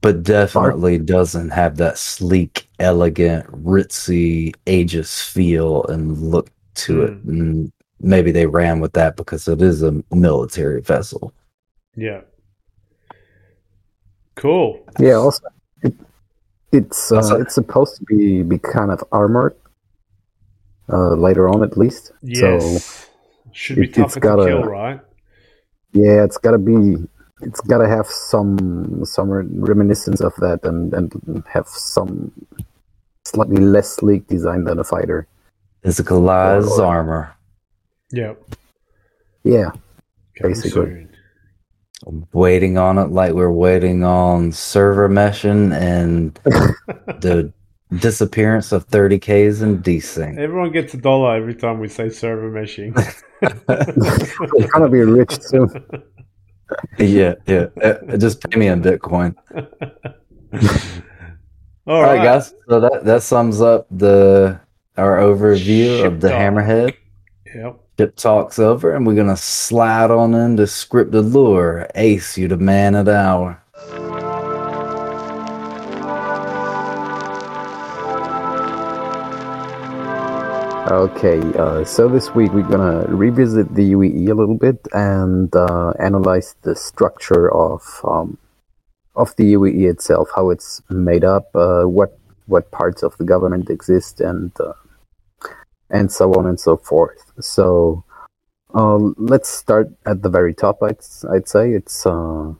but definitely doesn't have that sleek, elegant, ritzy, aegis feel and look to it. And maybe they ran with that because it is a military vessel. Yeah. Cool. yeah, also it, it's uh, Also- it's supposed to be be kind of armored. Uh, later on, at least. Yes. Should be it- it's tougher to got a- kill, right? Yeah, it's gotta be. It's gotta have some some reminiscence of that, and and have some slightly less sleek design than a fighter. Physicalized Or- or- armor. Yeah. Yeah, Coming Basically. soon. Waiting on it like we're waiting on server meshing and the disappearance of 30Ks and desync. Everyone gets a dollar every time we say server meshing. we're gonna be rich soon. yeah, yeah. Uh, just pay me in Bitcoin. All All right, guys. So that that sums up the our overview Ship of the talk. Hammerhead. Yep. Ship talks over, and we're gonna slide on into scripted lore. Ace, you the man of the hour. Okay, uh, so this week we're gonna revisit the UEE a little bit and uh, analyze the structure of um, of the UEE itself, how it's made up, uh, what what parts of the government exist, and uh, and so on and so forth. So uh, let's start at the very top. I'd I'd say it's uh,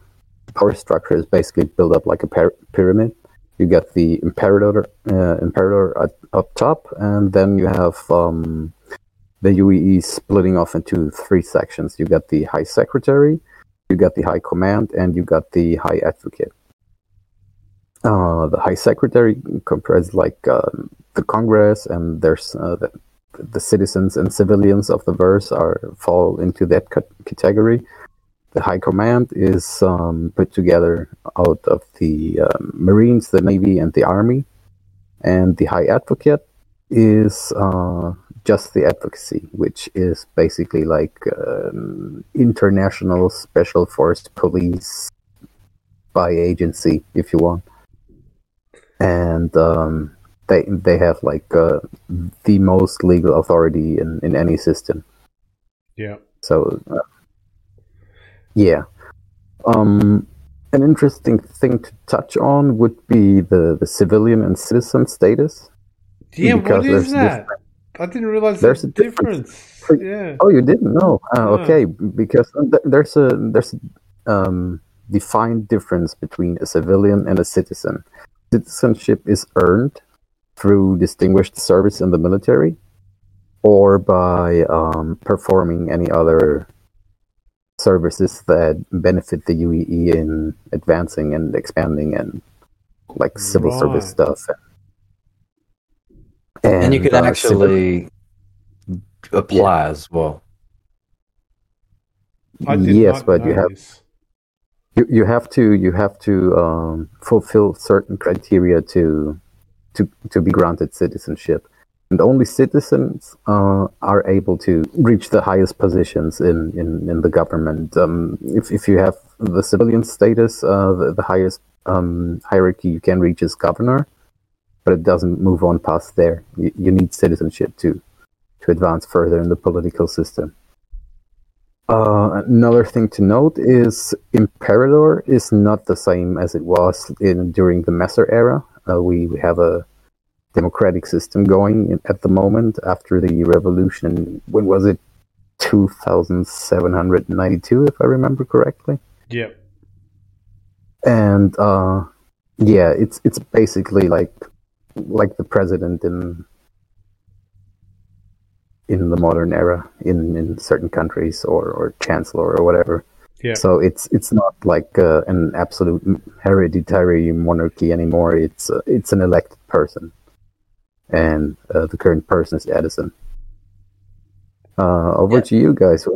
power structure is basically built up like a pyra- pyramid. You get the imperator, uh, imperator at, up top, and then you have um, the UEE splitting off into three sections. You got the High Secretary, you got the High Command, and you got the High Advocate. Uh, the High Secretary comprises like uh, the Congress, and there's uh, the, the citizens and civilians of the verse are fall into that cat- category. The High Command is um, put together out of the um, Marines, the Navy, and the Army. And the High Advocate is uh, just the advocacy, which is basically like um, international special force police by agency, if you want. And um, they they have like uh, the most legal authority in, in any system. Yeah. So, uh, yeah. Um, an interesting thing to touch on would be the, the civilian and citizen status. Yeah, Because what is that? I didn't realize there's a difference. difference. Yeah. Oh, you didn't know? No. okay, because th- there's a there's a um, defined difference between a civilian and a citizen. Citizenship is earned through distinguished service in the military, or by um, performing any other services that benefit the UEE in advancing and expanding and like civil service stuff. And, you can uh, civil- actually apply as well. Yes, not but you have this. you, you have to you have to um, fulfill certain criteria to to to be granted citizenship. And only citizens uh, are able to reach the highest positions in, in, in the government. Um, if, if you have the civilian status uh, the, the highest um, hierarchy you can reach is governor but it doesn't move on past there. You, you need citizenship to to advance further in the political system. Uh, another thing to note is Imperator is not the same as it was in during the Messer era. Uh, we, we have a democratic system going in, at the moment after the revolution. When was it? 2792, if I remember correctly. Yeah. And uh, yeah, it's it's basically like like the president in in the modern era in, in certain countries or, or chancellor or whatever. Yeah. So it's it's not like uh, an absolute hereditary monarchy anymore. It's uh, it's an elected person, and uh, the current person is Addison. Uh, over Yeah. to you guys.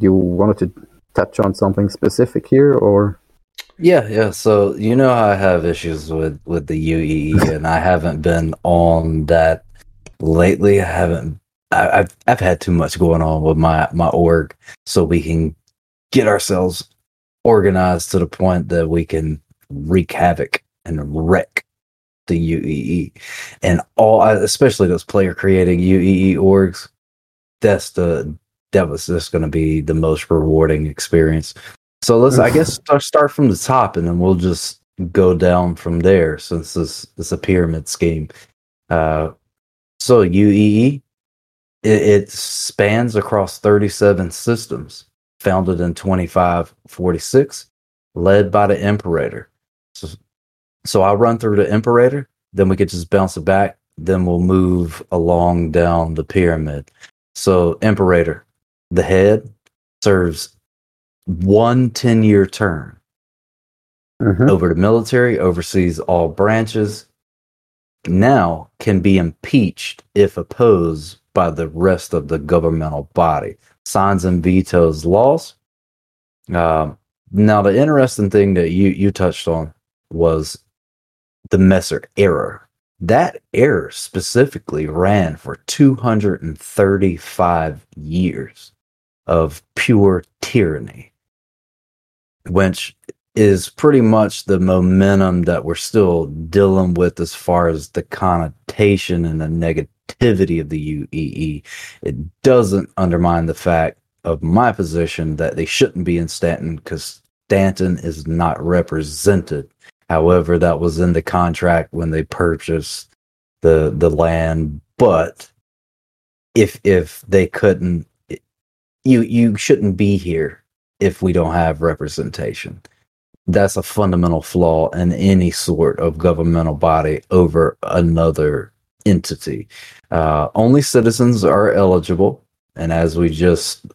You wanted to touch on something specific here, or Yeah, yeah. So you know I have issues with with the UEE, and I haven't been on that lately. I haven't. I, I've I've had too much going on with my my org, so we can get ourselves organized to the point that we can wreak havoc and wreck the UEE and all, especially those player creating UEE orgs. That's the that was just going to be the most rewarding experience. So let's, I guess, start, from the top, and then we'll just go down from there. Since this is a pyramid scheme, uh, so UEE it, it spans across 37 systems, founded in 2546, led by the Imperator. So, so I'll run through the Imperator, then we could just bounce it back. Then we'll move along down the pyramid. So Imperator, the head serves one 10 year term Mhm. over the military, oversees all branches, now can be impeached if opposed by the rest of the governmental body, signs and vetoes laws. Um, now, the interesting thing that you, you touched on was the Messer error. That error specifically ran for 235 years of pure tyranny, which is pretty much the momentum that we're still dealing with as far as the connotation and the negativity of the UEE. It doesn't undermine the fact of my position that they shouldn't be in Stanton because Stanton is not represented. However, that was in the contract when they purchased the the land. But if if they couldn't, you you shouldn't be here if we don't have representation that's a fundamental flaw in any sort of governmental body over another entity. Uh, only citizens are eligible, and as we just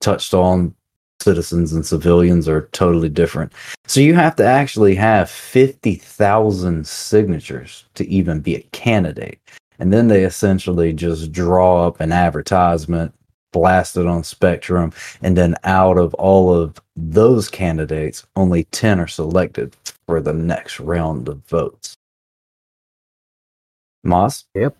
touched on, citizens and civilians are totally different. So you have to actually have 50,000 signatures to even be a candidate. And then they essentially just draw up an advertisement, blast it on Spectrum, and then out of all of those candidates, only 10 are selected for the next round of votes. Moss? Yep.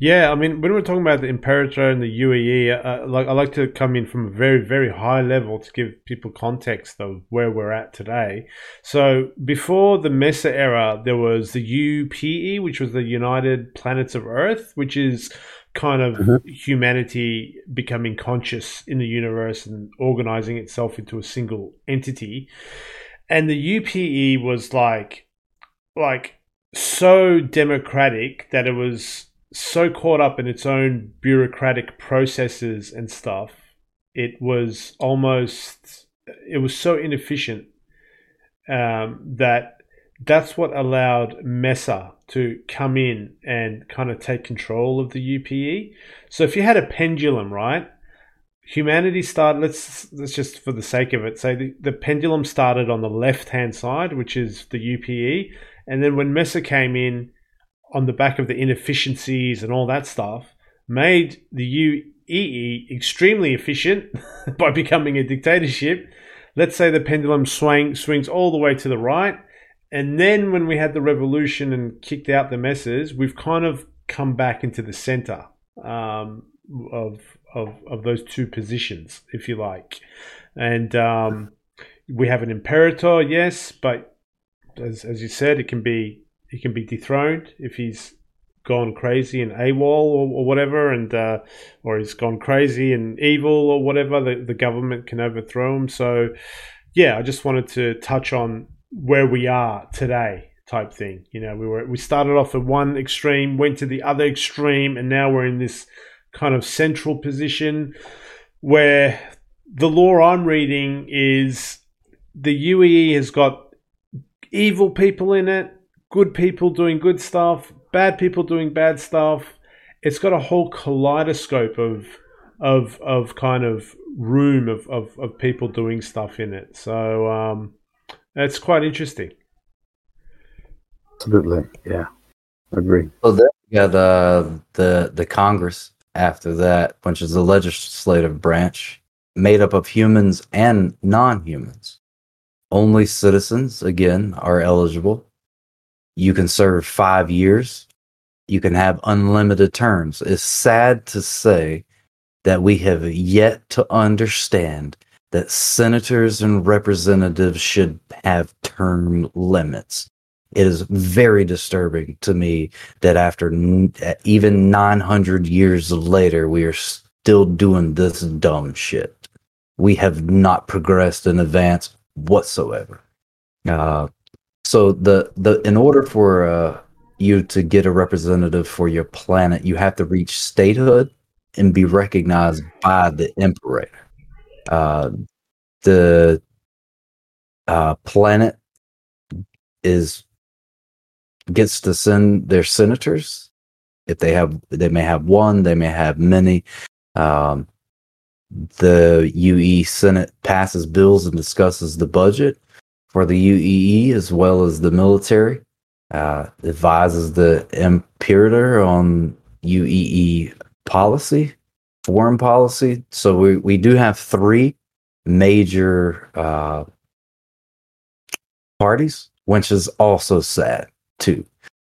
Yeah, I mean, when we're talking about the Imperator and the UEE, uh, like I like to come in from a very, very high level to give people context of where we're at today. So before the Messer era, there was the UPE, which was the United Planets of Earth, which is kind of Mhm. humanity becoming conscious in the universe and organizing itself into a single entity. And the UPE was like, like so democratic that it was so caught up in its own bureaucratic processes and stuff. It was almost, it was so inefficient um, that that's what allowed Messer to come in and kind of take control of the UPE. So if you had a pendulum, right? Humanity started. Let's let's just for the sake of it say the, the pendulum started on the left hand side, which is the UPE, and then when Messer came in on the back of the inefficiencies and all that stuff, made the UEE extremely efficient by becoming a dictatorship. Let's say the pendulum swing swings all the way to the right, and then when we had the revolution and kicked out the Messers, we've kind of come back into the center um, of, of of those two positions, if you like. And um, we have an imperator, yes, but as as you said, it can be he can be dethroned if he's gone crazy and AWOL or, or whatever, and uh, or he's gone crazy and evil or whatever. The the government can overthrow him. So yeah, I just wanted to touch on where we are today type thing you know we were we started off at one extreme went to the other extreme and now we're in this kind of central position where the law i'm reading is the uee has got evil people in it good people doing good stuff bad people doing bad stuff it's got a whole kaleidoscope of of of kind of room of, of, of people doing stuff in it. So um, it's quite interesting. Absolutely, yeah, I agree. So then we got uh, the the Congress after that, which is the legislative branch made up of humans and non-humans. Only citizens, again, are eligible. You can serve five years. You can have unlimited terms. It's sad to say that we have yet to understand that senators and representatives should have term limits. It is very disturbing to me that after n- even 900 years later, we are still doing this dumb shit. We have not progressed in advance whatsoever. Uh, so the the in order for uh, you to get a representative for your planet, you have to reach statehood and be recognized by the emperor. Uh, the uh, planet is gets to send their senators. If they have they may have one they may have many. Um, the uee senate passes bills and discusses the budget for the uee as well as the military uh, advises the imperator on uee policy foreign policy so we, we do have three major uh, parties which is also sad too,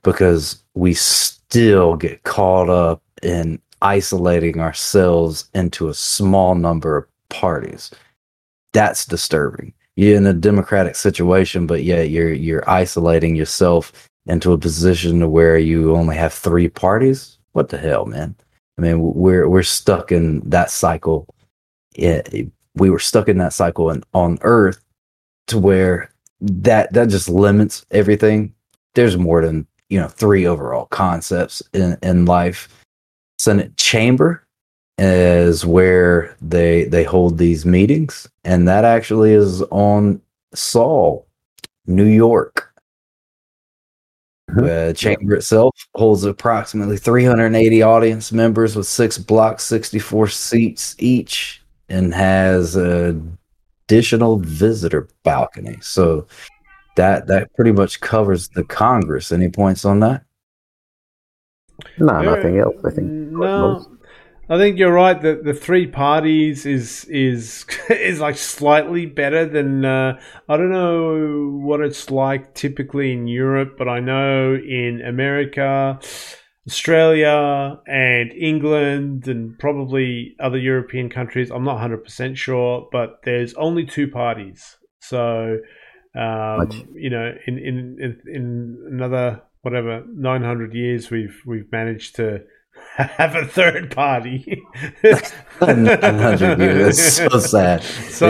because we still get caught up in isolating ourselves into a small number of parties. That's disturbing. You're in a democratic situation, but yet you're you're isolating yourself into a position to where you only have three parties. What the hell, man? I mean, we're we're stuck in that cycle. It, we were stuck in that cycle in, on Earth to where that that just limits everything there's more than you know three overall concepts in in life. Senate chamber is where they they hold these meetings, and that actually is on Sol, New York. Mm-hmm. The chamber itself holds approximately 380 audience members with six blocks, 64 seats each, and has an additional visitor balcony. So that that pretty much covers the Congress. Any points on that? No, nothing else. I think no. I think you're right that the three parties is is is like slightly better than uh, I don't know what it's like typically in Europe, but I know in America, Australia, and England, and probably other European countries. I'm not 100 percent sure, but there's only two parties. So um, you know, in, in, in in another whatever nine hundred years, we've we've managed to have a third party. That's so sad. So,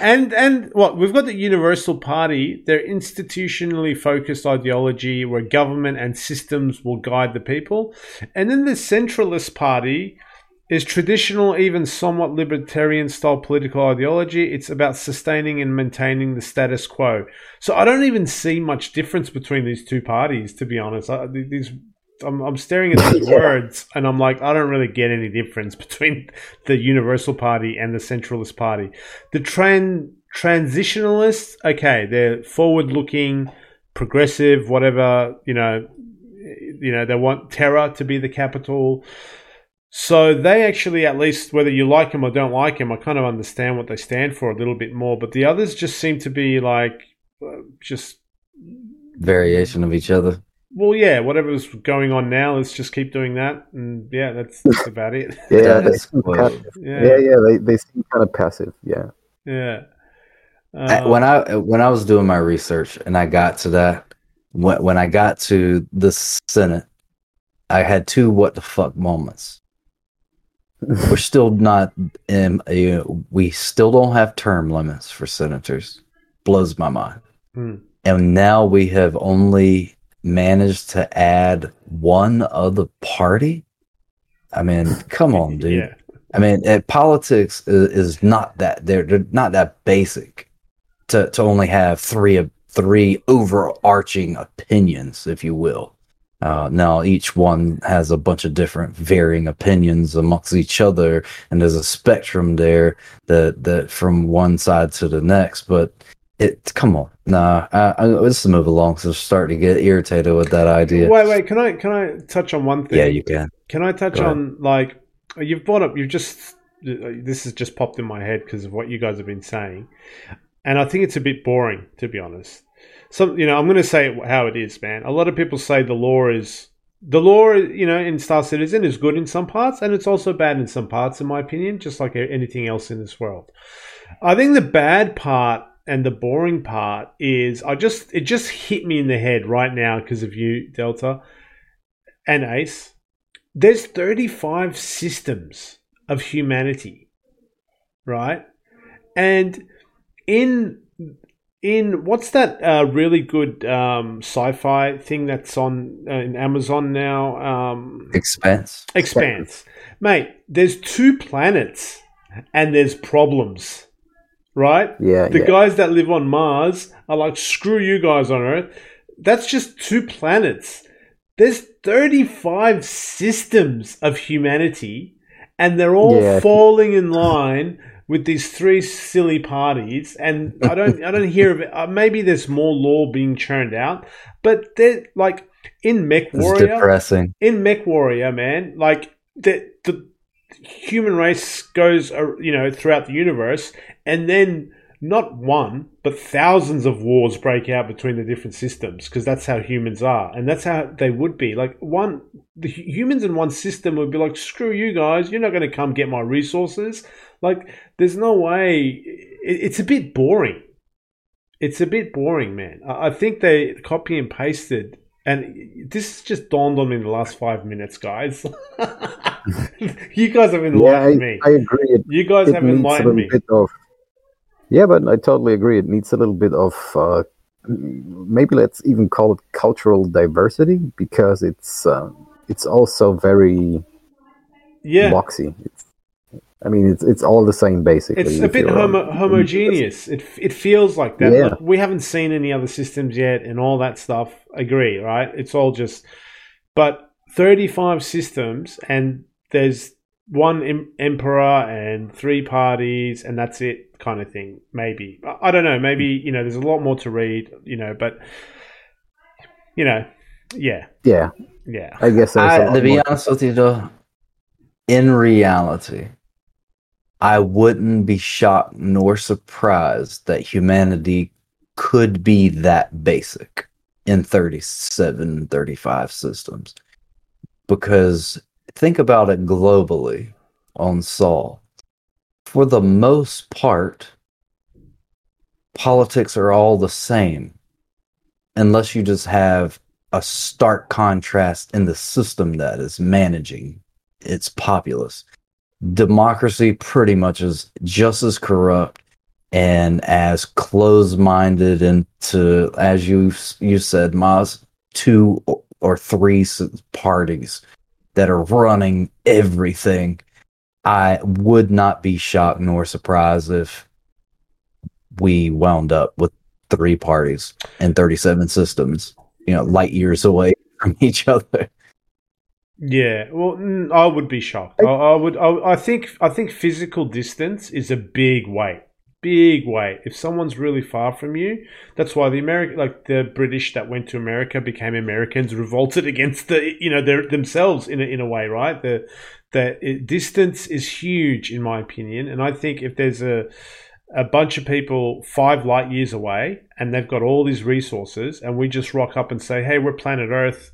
and and what we've got the Universal Party. They're institutionally focused ideology where government and systems will guide the people, and then the Centralist Party is traditional, even somewhat libertarian style political ideology. It's about sustaining and maintaining the status quo. So I don't even see much difference between these two parties, to be honest. I, these, I'm, I'm staring at these words and I'm like, I don't really get any difference between the Universal Party and the Centralist Party. The tran- transitionalists, okay, they're forward looking, progressive, whatever, you know, you know, they want Terra to be the capital. So they actually, at least whether you like them or don't like them, I kind of understand what they stand for a little bit more. But the others just seem to be like uh, just variation of each other. Well, yeah, whatever's going on now, let's just keep doing that, and yeah, that's, that's about it. yeah, they kind of, yeah, yeah, yeah, they they seem kind of passive. Yeah, yeah. Um, when I when I was doing my research and I got to that, when when I got to the Senate, I had two what the fuck moments we're still not in a, we still don't have term limits for senators blows my mind hmm. and now we have only managed to add one other party i mean come on dude yeah. i mean it, politics is, is, not that they're, they're not that basic to, to only have three of three overarching opinions if you will Uh, now each one has a bunch of different varying opinions amongst each other, and there's a spectrum there that that from one side to the next. But it, come on, nah, I, I, let's move along. So starting to get irritated with that idea. Wait, wait, can I can I touch on one thing? Yeah, you can. Can I touch on like you've brought up? You've just this has just popped in my head because of what you guys have been saying, and I think it's a bit boring to be honest. Some, you know, I'm going to say how it is, man. A lot of people say the law is the law, you know, in Star Citizen is good in some parts, and it's also bad in some parts, in my opinion, just like anything else in this world. I think the bad part and the boring part is I just it just hit me in the head right now because of you, Delta and Ace. There's 35 systems of humanity, right? And in in what's that uh, really good um, sci-fi thing that's on uh, in Amazon now? Um, Expense. Expanse, mate. There's two planets and there's problems, right? Yeah, The yeah. guys that live on Mars are like, screw you guys on Earth. That's just two planets. There's 35 systems of humanity, and they're all Yeah. falling in line with these three silly parties. And I don't, I don't hear of it. Uh, maybe there's more lore being churned out, but they're like in Mech It's Warrior depressing. in MechWarrior, man, like the the human race goes, uh, you know, throughout the universe, and then not one but thousands of wars break out between the different systems because that's how humans are, and that's how they would be. Like one, the humans in one system would be like, "Screw you guys, you're not going to come get my resources." Like, there's no way. It's a bit boring. It's a bit boring, man. I, I think they copy and pasted and this just dawned on me in the last five minutes, guys. you guys have Yeah, I, enlightened me. I agree. You guys it have enlightened me. bit of. Yeah, but I totally agree. It needs a little bit of. Uh, maybe let's even call it cultural diversity because it's uh, it's also very Yeah, boxy. It's, I mean, it's it's all the same basically. it's a bit you're, um, homo- homogeneous. It it feels like that. Yeah. Look, we haven't seen any other systems yet, and all that stuff. Agree, right? It's all just, but thirty-five systems, and there's one em- emperor and three parties, and that's it, kind of thing. Maybe I, I don't know. Maybe you know, there's a lot more to read, you know, but you know, yeah, Yeah, yeah. I guess there's a I, lot to be honest with you, though, in reality, I wouldn't be shocked nor surprised that humanity could be that basic in 37, 35 systems. Because think about it globally on Sol. For the most part, politics are all the same, unless you just have a stark contrast in the system that is managing its populace. Democracy pretty much is just as corrupt and as close-minded into, as you you said, Moz, two or three parties that are running everything. I would not be shocked nor surprised if we wound up with three parties and 37 systems, you know, light years away from each other. Yeah, well, I would be shocked. I, I would. I, I think. I think physical distance is a big weight. Big weight. If someone's really far from you, that's why the American, like the British that went to America, became Americans, revolted against the, you know, their themselves in a, in a way, right? The the distance is huge, in my opinion, and I think if there's a a bunch of people five light years away and they've got all these resources, and we just rock up and say, "Hey, we're planet Earth."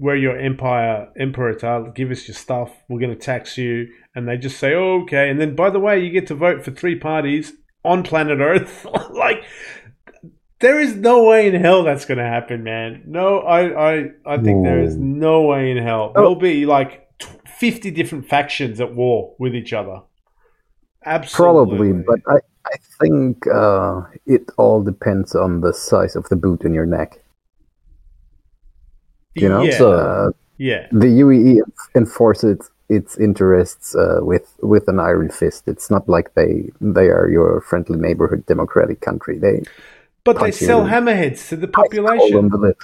We're your empire emperor give us your stuff we're going to tax you. And they just say oh, okay. And then by the way you get to vote for three parties on planet earth. Like there is no way in hell that's going to happen man. No i i i think there is no way in hell. There'll be like 50 different factions at war with each other. Absolutely. Probably, but I, I think uh, it all depends on the size of the boot in your neck. You know, yeah So- uh, yeah the UEE enforces its interests uh, with with an iron fist. It's not like they they are your friendly neighborhood democratic country. They but they sell hammerheads to the ice cold on population.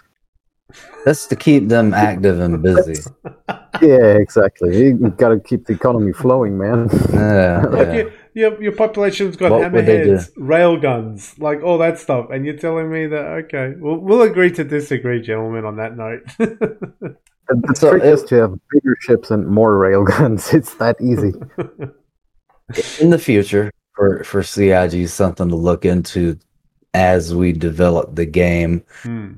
That's to keep them active and busy. yeah, exactly. You got to keep the economy flowing, man. Yeah, Like yeah. your, your your population's got What would they do? hammerheads, rail guns, like all that stuff, and you're telling me that okay, we'll we'll agree to disagree, gentlemen, on that note. it's So trick it- is to have bigger ships and more railguns. It's that easy. in the future for for CIG something to look into as we develop the game Hmm.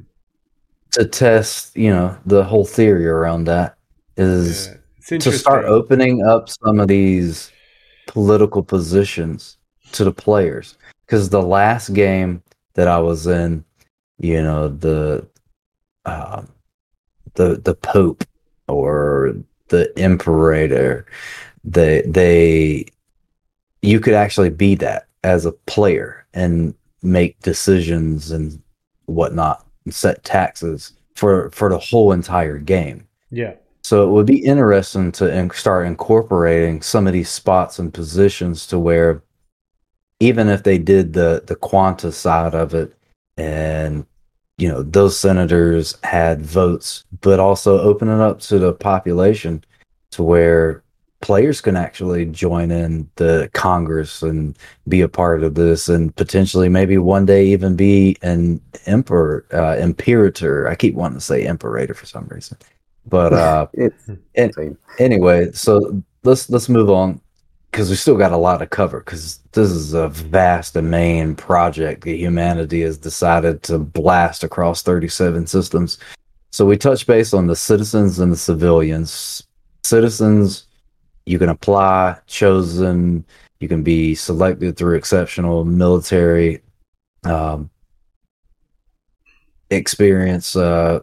to test, you know, the whole theory around that is Yeah. To start opening up some of these political positions to the players because the last game that I was in, you know, the um, the the Pope or the Imperator, they they you could actually be that as a player and make decisions and whatnot and set taxes for for the whole entire game. Yeah. So it would be interesting to in- start incorporating some of these spots and positions to where even if they did the the quanta side of it and you know those senators had votes but also open it up to the population to where players can actually join in the congress and be a part of this and potentially maybe one day even be an emperor uh, imperator. I keep wanting to say imperator for some reason but uh It's And- anyway, so let's let's move on because we still got a lot to cover because this is a vast and main project that humanity has decided to blast across 37 systems. So we touch base on the citizens and the civilians. Citizens, you can apply, chosen, you can be selected through exceptional military um, experience. Uh,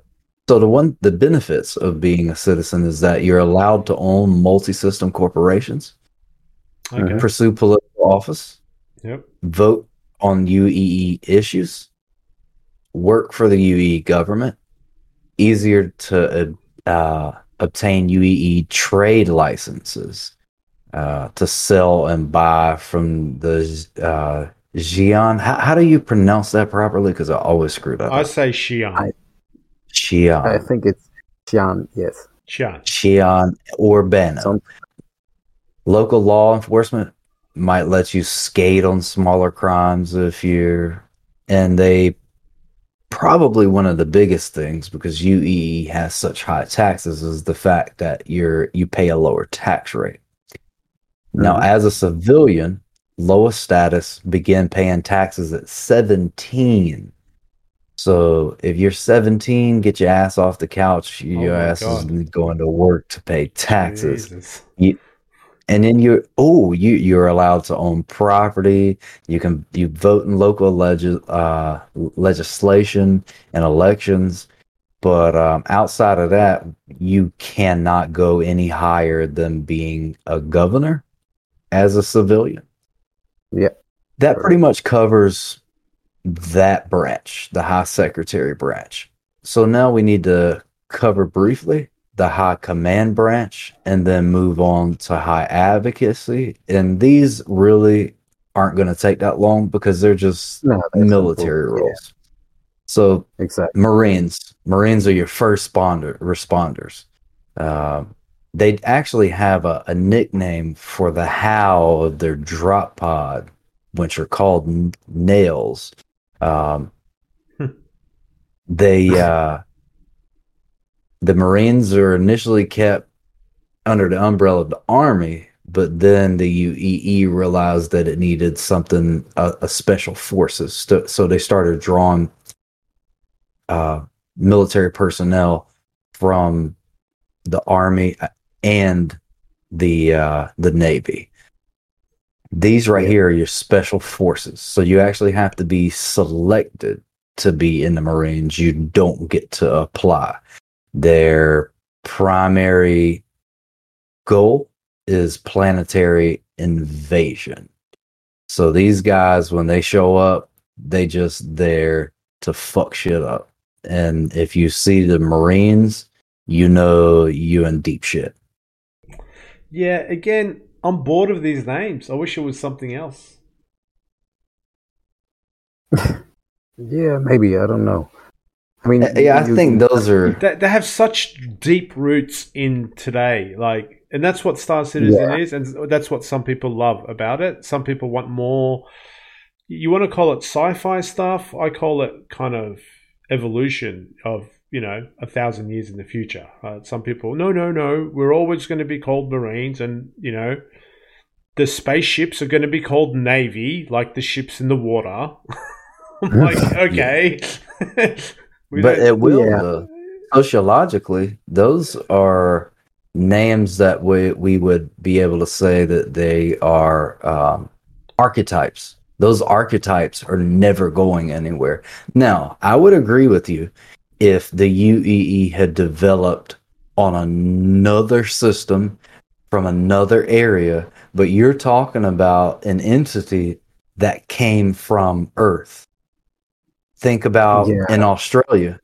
so the one the benefits of being a citizen is that you're allowed to own multi-system corporations, Okay. pursue political office, Yep. vote on UEE issues, work for the UEE government, easier to uh, obtain UEE trade licenses, uh, to sell and buy from the uh, Xi'an. How, how do you pronounce that properly? Because I always screwed up. I say Xi'an. I- Xi'an. I think it's Xian, yes. Xi'an. Xi'an Urbana. Some- Local law enforcement might let you skate on smaller crimes if you're, and they probably one of the biggest things because UEE has such high taxes is the fact that you're you pay a lower tax rate. Now, Mhm. as a civilian, lowest status begin paying taxes at 17. So if you're 17, get your ass off the couch. Your Oh ass God. is going to work to pay taxes. Jesus. And then you're oh, you you're allowed to own property. You can you vote in local leg- uh, legislation and elections. But um, outside of that, you cannot go any higher than being a governor as a civilian. Yeah. That pretty much covers that branch, the High Secretary branch. So now we need to cover briefly the High Command branch and then move on to High Advocacy. And these really aren't going to take that long because they're just No, military roles. So exactly. Marines. Marines are your first responder, responders. Um, they actually have a, a nickname for the how of their drop pod, which are called n- nails. Um, Hmm. they uh, the Marines are initially kept under the umbrella of the Army, but then the UEE realized that it needed something a, a special forces, so, so they started drawing uh, military personnel from the army and the uh, the navy. These right here are your special forces. So you actually have to be selected to be in the Marines. You don't get to apply. Their primary goal is planetary invasion. So these guys, when they show up, they just there to fuck shit up. And if you see the Marines, you know you in deep shit. Yeah, again, I'm bored of these names. I wish it was something else. Yeah, maybe. I don't know. I mean, yeah, I you- think those are They, they have such deep roots in today, like, and that's what Star Citizen Yeah. is, and that's what some people love about it. Some people want more. You want to call it sci-fi stuff. I call it kind of evolution of you know a thousand years in the future. Uh, some people, no, no, no, we're always going to be called Marines, and you know. The spaceships are going to be called Navy, like the ships in the water. I'm like, okay. But it will Yeah. though. sociologically those are names that we we would be able to say that they are um, archetypes those archetypes are never going anywhere now i would agree with you if the uee had developed on another system from another area but you're talking about an entity that came from earth. Think about Yeah. in australia.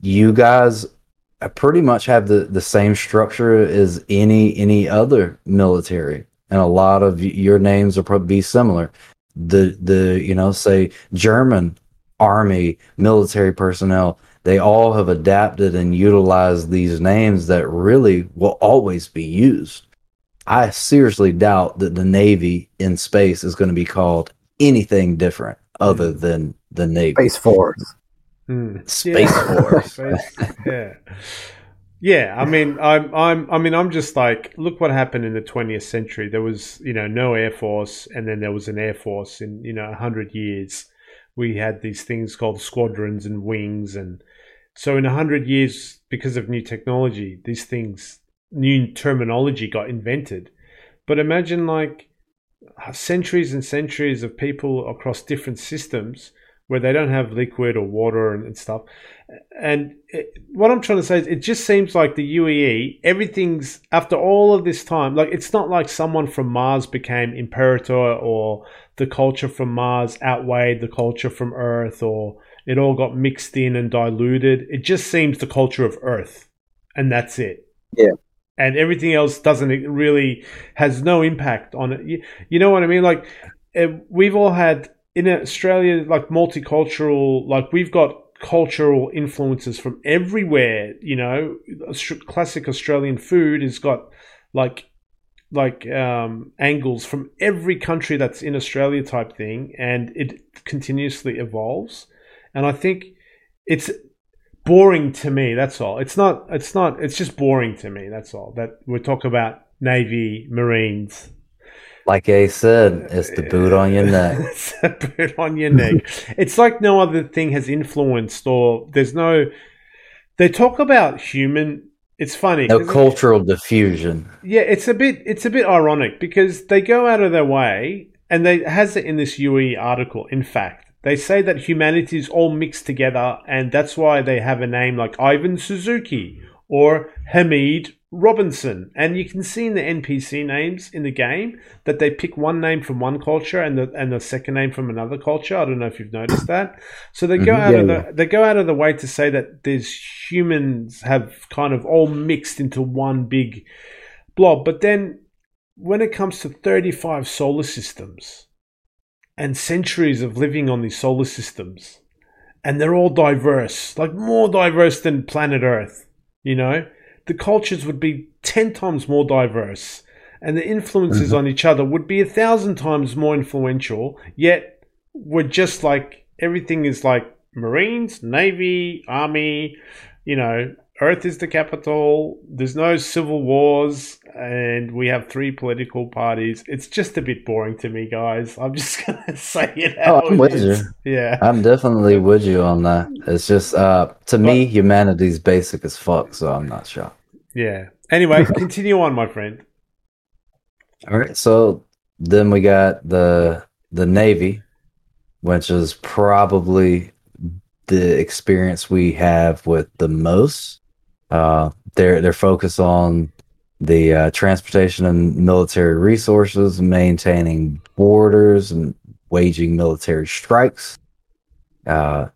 You guys pretty much have the, the same structure as any any other military and a lot of your names will probably be similar. The the you know say german army military personnel they all have adapted and utilized these names that really will always be used i seriously doubt that the navy in space is going to be called anything different other than the navy Space Force. Hmm. Space Force. Space- yeah. Yeah, I mean, I'm, I'm, I mean, I'm just like, look what happened in the 20th century. There was, you know, no air force, and then there was an air force in, you know, hundred years. We had these things called squadrons and wings, and so in hundred years, because of new technology, these things, new terminology got invented. But imagine like centuries and centuries of people across different systems where they don't have liquid or water and, and stuff. And it, what I'm trying to say is, it just seems like the UEE, everything's after all of this time, like it's not like someone from Mars became imperator or the culture from Mars outweighed the culture from Earth or it all got mixed in and diluted. It just seems the culture of Earth, and that's it. Yeah. And everything else doesn't really has no impact on it. You, you know what I mean? Like eh, we've all had in Australia, like multicultural, like we've got cultural influences from everywhere. You know, classic Australian food has got like like um, angles from every country that's in Australia type thing, and it continuously evolves. And I think it's boring to me. That's all. It's not. It's not. It's just boring to me. That's all. That we talk about Navy, Marines, like I said it's the boot on your neck it's a boot on your neck. it's like no other thing has influenced, or there's no. They talk about human. It's funny. no cultural diffusion yeah, it's a bit. It's a bit ironic because they go out of their way, and they it has it in this UE article. In fact, they say that humanity is all mixed together, and that's why they have a name like Ivan Suzuki or Hamid Robinson. And you can see in the NPC names in the game that they pick one name from one culture and the and the second name from another culture. I don't know if you've noticed that. So they go Mhm. out Yeah, of the yeah. they go out of the way to say that these humans have kind of all mixed into one big blob. But then when it comes to 35 solar systems and centuries of living on these solar systems, and they're all diverse, like more diverse than planet Earth, you know, the cultures would be 10 times more diverse. And the influences mm-hmm. on each other would be a thousand times more influential. Yet we're just like everything is like Marines, Navy, Army, you know, Earth is the capital. There's no civil wars, and we have three political parties. It's just a bit boring to me, guys. I'm just gonna say it. Oh, I'm with you. Yeah, I'm definitely with you on that. It's just uh to me humanity's basic as fuck, so I'm not sure. yeah. Anyway, continue on, my friend. All right, so then we got the the Navy, which is probably the experience we have with the most. Uh, they're they're focused on the uh, transportation and military resources, maintaining borders, and waging military strikes. Uh,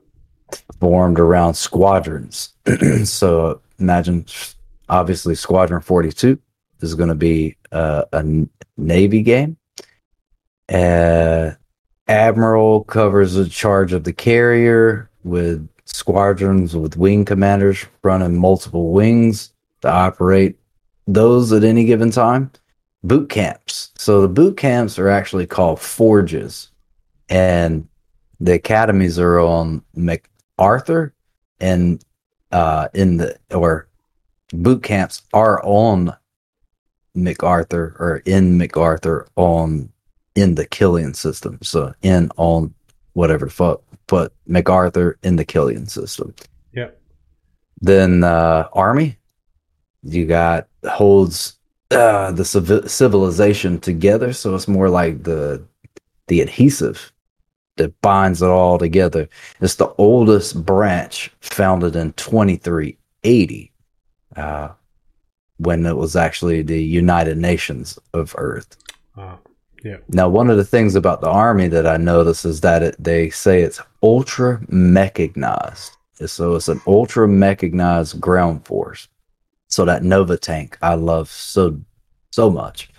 formed around squadrons. so imagine, obviously, Squadron Forty Two is going to be uh, a Navy game. Uh, Admiral covers the charge of the carrier with squadrons with wing commanders running multiple wings to operate those at any given time. Boot camps. So the boot camps are actually called forges, and the academies are on MacArthur and uh, in the or boot camps are on MacArthur or in MacArthur on in the Killian system. So in on whatever fuck, but MacArthur in the Killian system. Yeah. Then uh, Army, you got holds uh, the civ- civilization together, so it's more like the the adhesive that binds it all together. It's the oldest branch, founded in 2380, uh, when it was actually the United Nations of Earth. Uh, yeah. Now, one of the things about the army that I notice is that it, they say it's ultra mechanized. So it's an ultra mechanized ground force. So that Nova tank I love so so much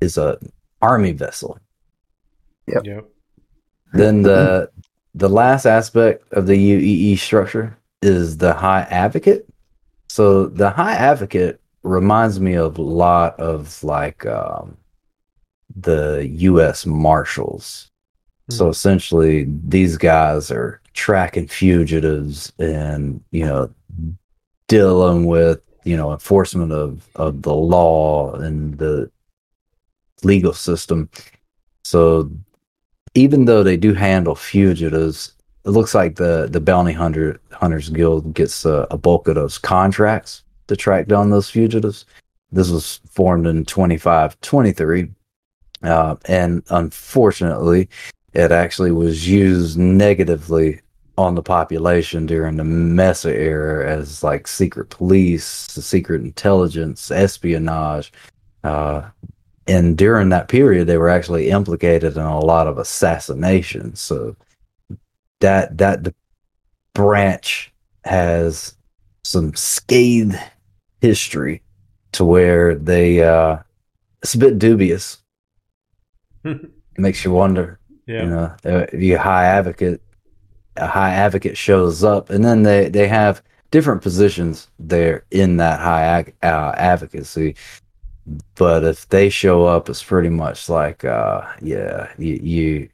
is a army vessel. Yep. Yep. Then the the last aspect of the UEE structure is the High Advocate. So the High Advocate reminds me of a lot of like um, the U.S. Marshals. So Hmm. essentially, these guys are tracking fugitives and you know dealing with you know enforcement of of the law and the legal system. So even though they do handle fugitives, it looks like the the bounty hunter hunters guild gets a, a bulk of those contracts to track down those fugitives. This was formed in 25 23 uh, and unfortunately it actually was used negatively on the population during the Messer era as like secret police, secret intelligence, espionage. Uh, and during that period, they were actually implicated in a lot of assassinations. So that that branch has some scathed history to where they uh, it's a bit dubious. Makes you wonder yeah. you know, uh, the high advocate, a high advocate shows up, and then they they have different positions there in that high ag- uh, advocacy. But if they show up, it's pretty much like, uh, yeah, you, you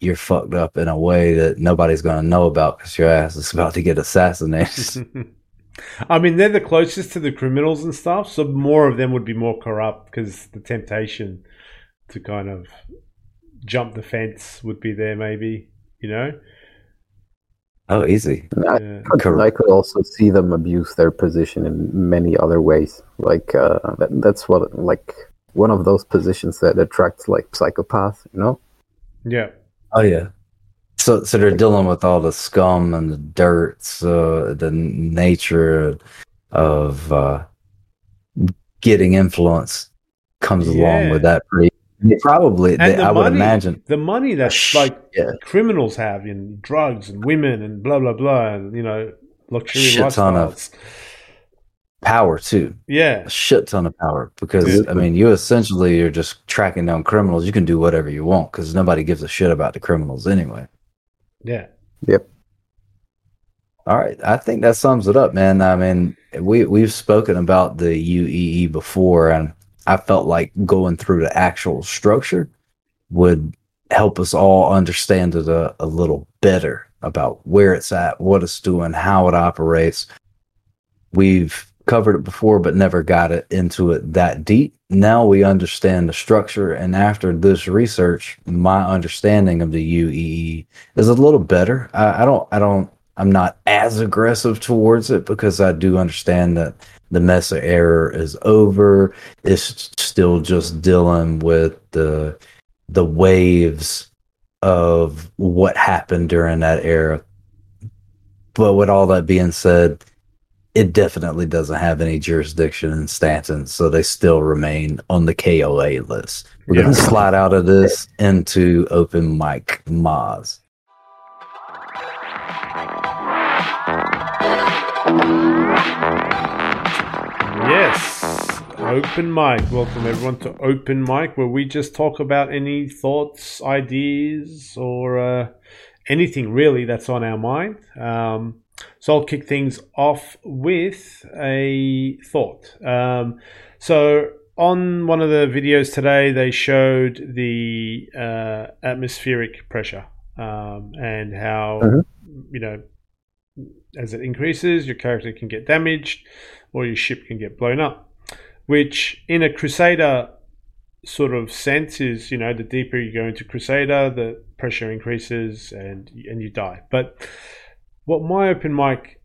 you're fucked up in a way that nobody's gonna know about because your ass is about to get assassinated. I mean, they're the closest to the criminals and stuff, so more of them would be more corrupt because the temptation to kind of jump the fence would be there, maybe. You know? oh, easy. I, Yeah. could, I could also see them abuse their position in many other ways. Like uh, that, that's what like one of those positions that attracts like psychopaths. You know? Yeah. Oh yeah. So so they're dealing with all the scum and the dirt, so the nature of uh, getting influence comes along with that. Pretty, they probably, they, the I would imagine, The money that like yeah, criminals have in drugs and women and blah blah blah and you know luxury Shit ton of- power too, Yeah. a shit ton of power. Because Yeah. I mean, you essentially are just tracking down criminals. You can do whatever you want because nobody gives a shit about the criminals anyway. Yeah. Yep. All right, I think that sums it up, man. I mean, we we've spoken about the UEE before, and I felt like going through the actual structure would help us all understand it a, a little better about where it's at, what it's doing, how it operates. We've covered it before, but never got it into it that deep. Now we understand the structure, and after this research, my understanding of the UEE is a little better. I, I don't, I don't, I'm not as aggressive towards it because I do understand that the Messer era is over. It's still just dealing with the the waves of what happened during that era. But with all that being said, it definitely doesn't have any jurisdiction in Stanton, so they still remain on the KOA list. We're Yeah. gonna slide out of this into open mic Moz. Yes. Open mic. Welcome everyone to Open Mic, where we just talk about any thoughts, ideas, or uh, anything really that's on our mind. Um, so I'll kick things off with a thought. Um, so on one of the videos today, they showed the uh, atmospheric pressure um, and how Mhm. you know as it increases, your character can get damaged or your ship can get blown up. Which in a Crusader sort of sense is you know the deeper you go into Crusader, the pressure increases and and you die. But what my open mic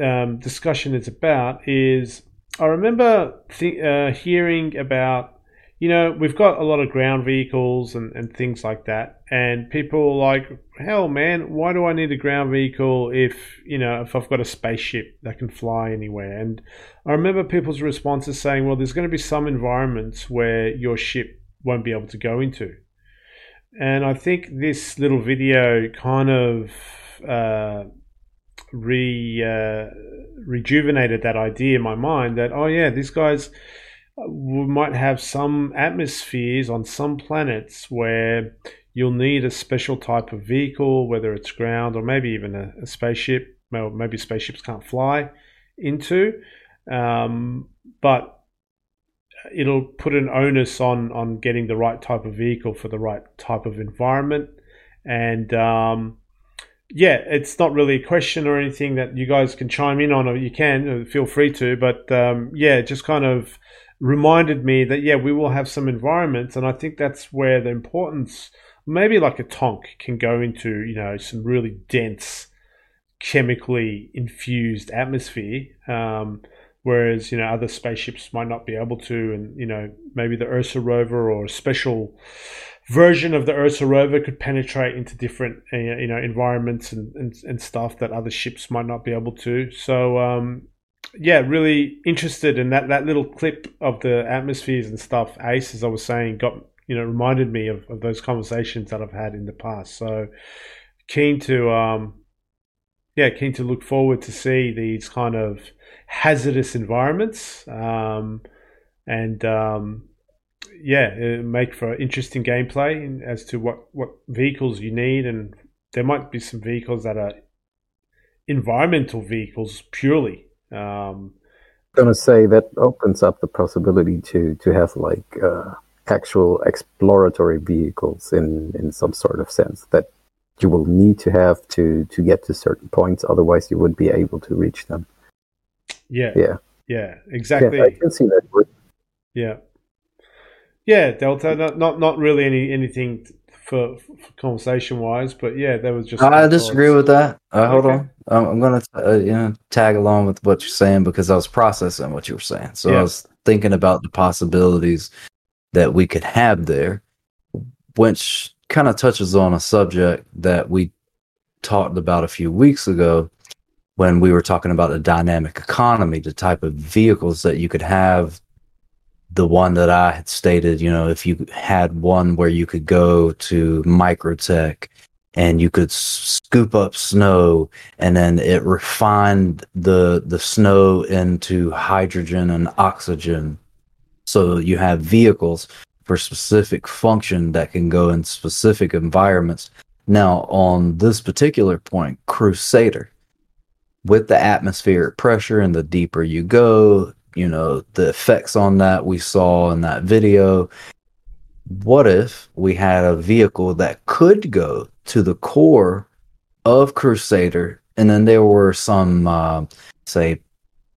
um, discussion is about is I remember th- uh, hearing about you know we've got a lot of ground vehicles and, and things like that, and people like hell man why do I need a ground vehicle if you know if I've got a spaceship that can fly anywhere? And I remember people's responses saying well there's going to be some environments where your ship won't be able to go into. And I think this little video kind of uh, re uh, rejuvenated that idea in my mind that oh yeah these guys we might have some atmospheres on some planets where you'll need a special type of vehicle whether it's ground or maybe even a, a spaceship well maybe spaceships can't fly into um, but it'll put an onus on on getting the right type of vehicle for the right type of environment. And um, yeah it's not really a question or anything that you guys can chime in on or you can uh, feel free to but um, yeah just kind of reminded me that yeah we will have some environments and i think that's where the importance maybe like a tonk can go into you know some really dense chemically infused atmosphere. Um, whereas you know other spaceships might not be able to and you know maybe the ursa rover or a special version of the ursa rover could penetrate into different uh, you know environments and, and, and stuff that other ships might not be able to. So um, yeah really interested in that that little clip of the atmospheres and stuff ace as i was saying got you know reminded me of, of those conversations that i've had in the past. So keen to um yeah keen to look forward to see these kind of hazardous environments um and um yeah make for interesting gameplay as to what what vehicles you need. And there might be some vehicles that are environmental vehicles purely um I'm gonna say that opens up the possibility to to have like uh, actual exploratory vehicles in in some sort of sense that you will need to have to to get to certain points otherwise you wouldn't be able to reach them. Yeah. Yeah. Yeah exactly yeah, i can see that. Yeah. Yeah delta not not, not really any anything for, for conversation wise but yeah that was just I disagree with that. Uh, hold Okay. on, I'm, I'm gonna uh, you know tag along with what you're saying because I was processing what you were saying. So Yeah. I was thinking about the possibilities that we could have there, which kind of touches on a subject that we talked about a few weeks ago when we were talking about the dynamic economy, the type of vehicles that you could have. The one that I had stated, you know, if you had one where you could go to Microtech and you could scoop up snow and then it refined the the snow into hydrogen and oxygen. So you have vehicles for specific function that can go in specific environments. Now on this particular point crusader with the atmospheric pressure and the deeper you go you know the effects on that we saw in that video. What if we had a vehicle that could go to the core of Crusader, and then there were some, uh, say,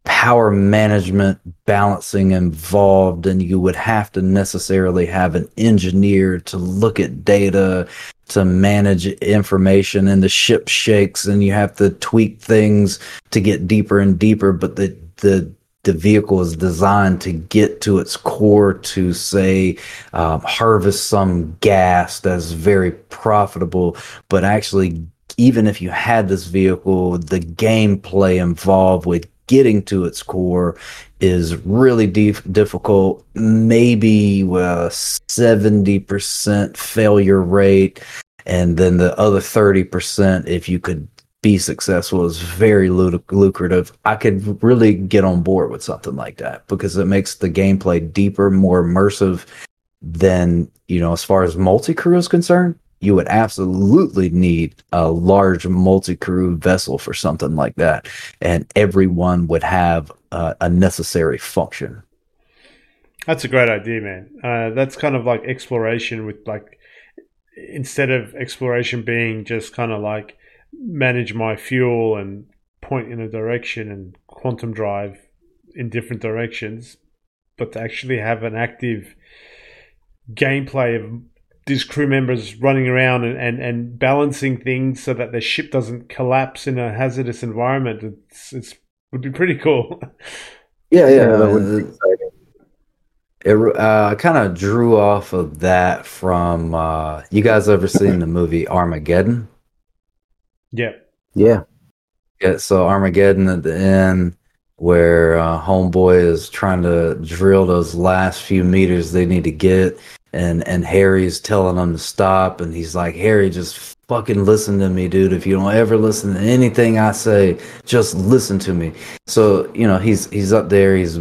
power management balancing involved, and you would have to necessarily have an engineer to look at data to manage information, and the ship shakes, and you have to tweak things to get deeper and deeper, but the the the vehicle is designed to get to its core to say um, harvest some gas that's very profitable. But actually even if you had this vehicle the gameplay involved with getting to its core is really dif- difficult. Maybe uh, 70% failure rate and then the other 30% if you could be successful is very lucrative. I could really get on board with something like that because it makes the gameplay deeper, more immersive than, you know, as far as multi crew is concerned. you would absolutely need a large multi-crew vessel for something like that, and everyone would have uh, a necessary function. That's a great idea, man. Uh, that's kind of like exploration with like instead of exploration being just kind of like manage my fuel and point in a direction and quantum drive in different directions, but to actually have an active gameplay of these crew members running around and, and, and balancing things so that the ship doesn't collapse in a hazardous environment. It's, it's would be pretty cool. Yeah, yeah, that would be exciting. It uh, kind of drew off of that from uh, you guys ever seen the movie Armageddon? Yeah. Yeah. Yeah, so Armageddon at the end where uh, homeboy is trying to drill those last few meters they need to get and and Harry's telling him to stop and he's like Harry just fucking listen to me dude if you don't ever listen to anything I say just listen to me so you know he's he's up there he's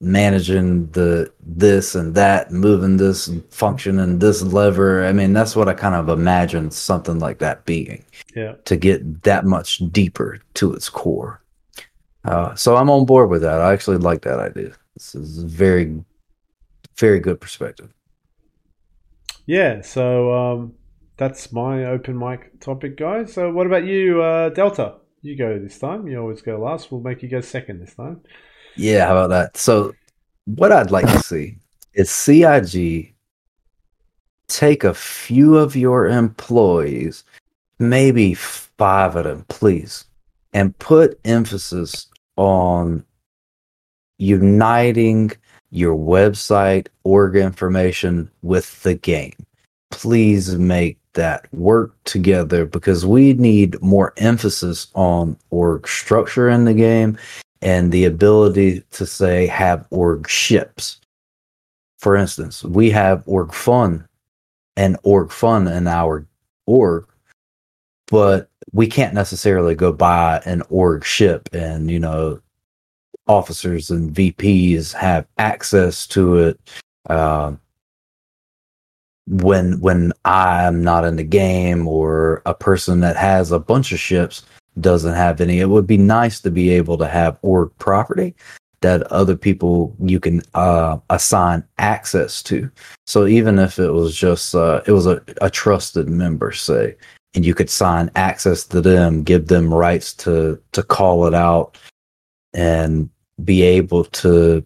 managing the this and that moving this function and this lever. I mean that's what i kind of imagine something like that being yeah. to get that much deeper to its core. Uh, so i'm on board with that. I actually like that idea. This is very very good perspective. Yeah so um, that's my open mic topic guys. So what about you uh, delta? You go this time. You always go last. We'll make you go second this time yeah, how about that? So, what I'd like to see is CIG take a few of your employees, maybe five of them, please, and put emphasis on uniting your website org information with the game. Please make that work together because we need more emphasis on org structure in the game and the ability to say have org ships. For instance, we have org fun and org fun in our org, but we can't necessarily go buy an org ship and, you know, officers and VPs have access to it. Uh, when when I'm not in the game or a person that has a bunch of ships doesn't have any. It would be nice to be able to have org property that other people you can uh, assign access to. So even if it was just uh, it was a, a trusted member, say, and you could sign access to them, give them rights to to call it out, and be able to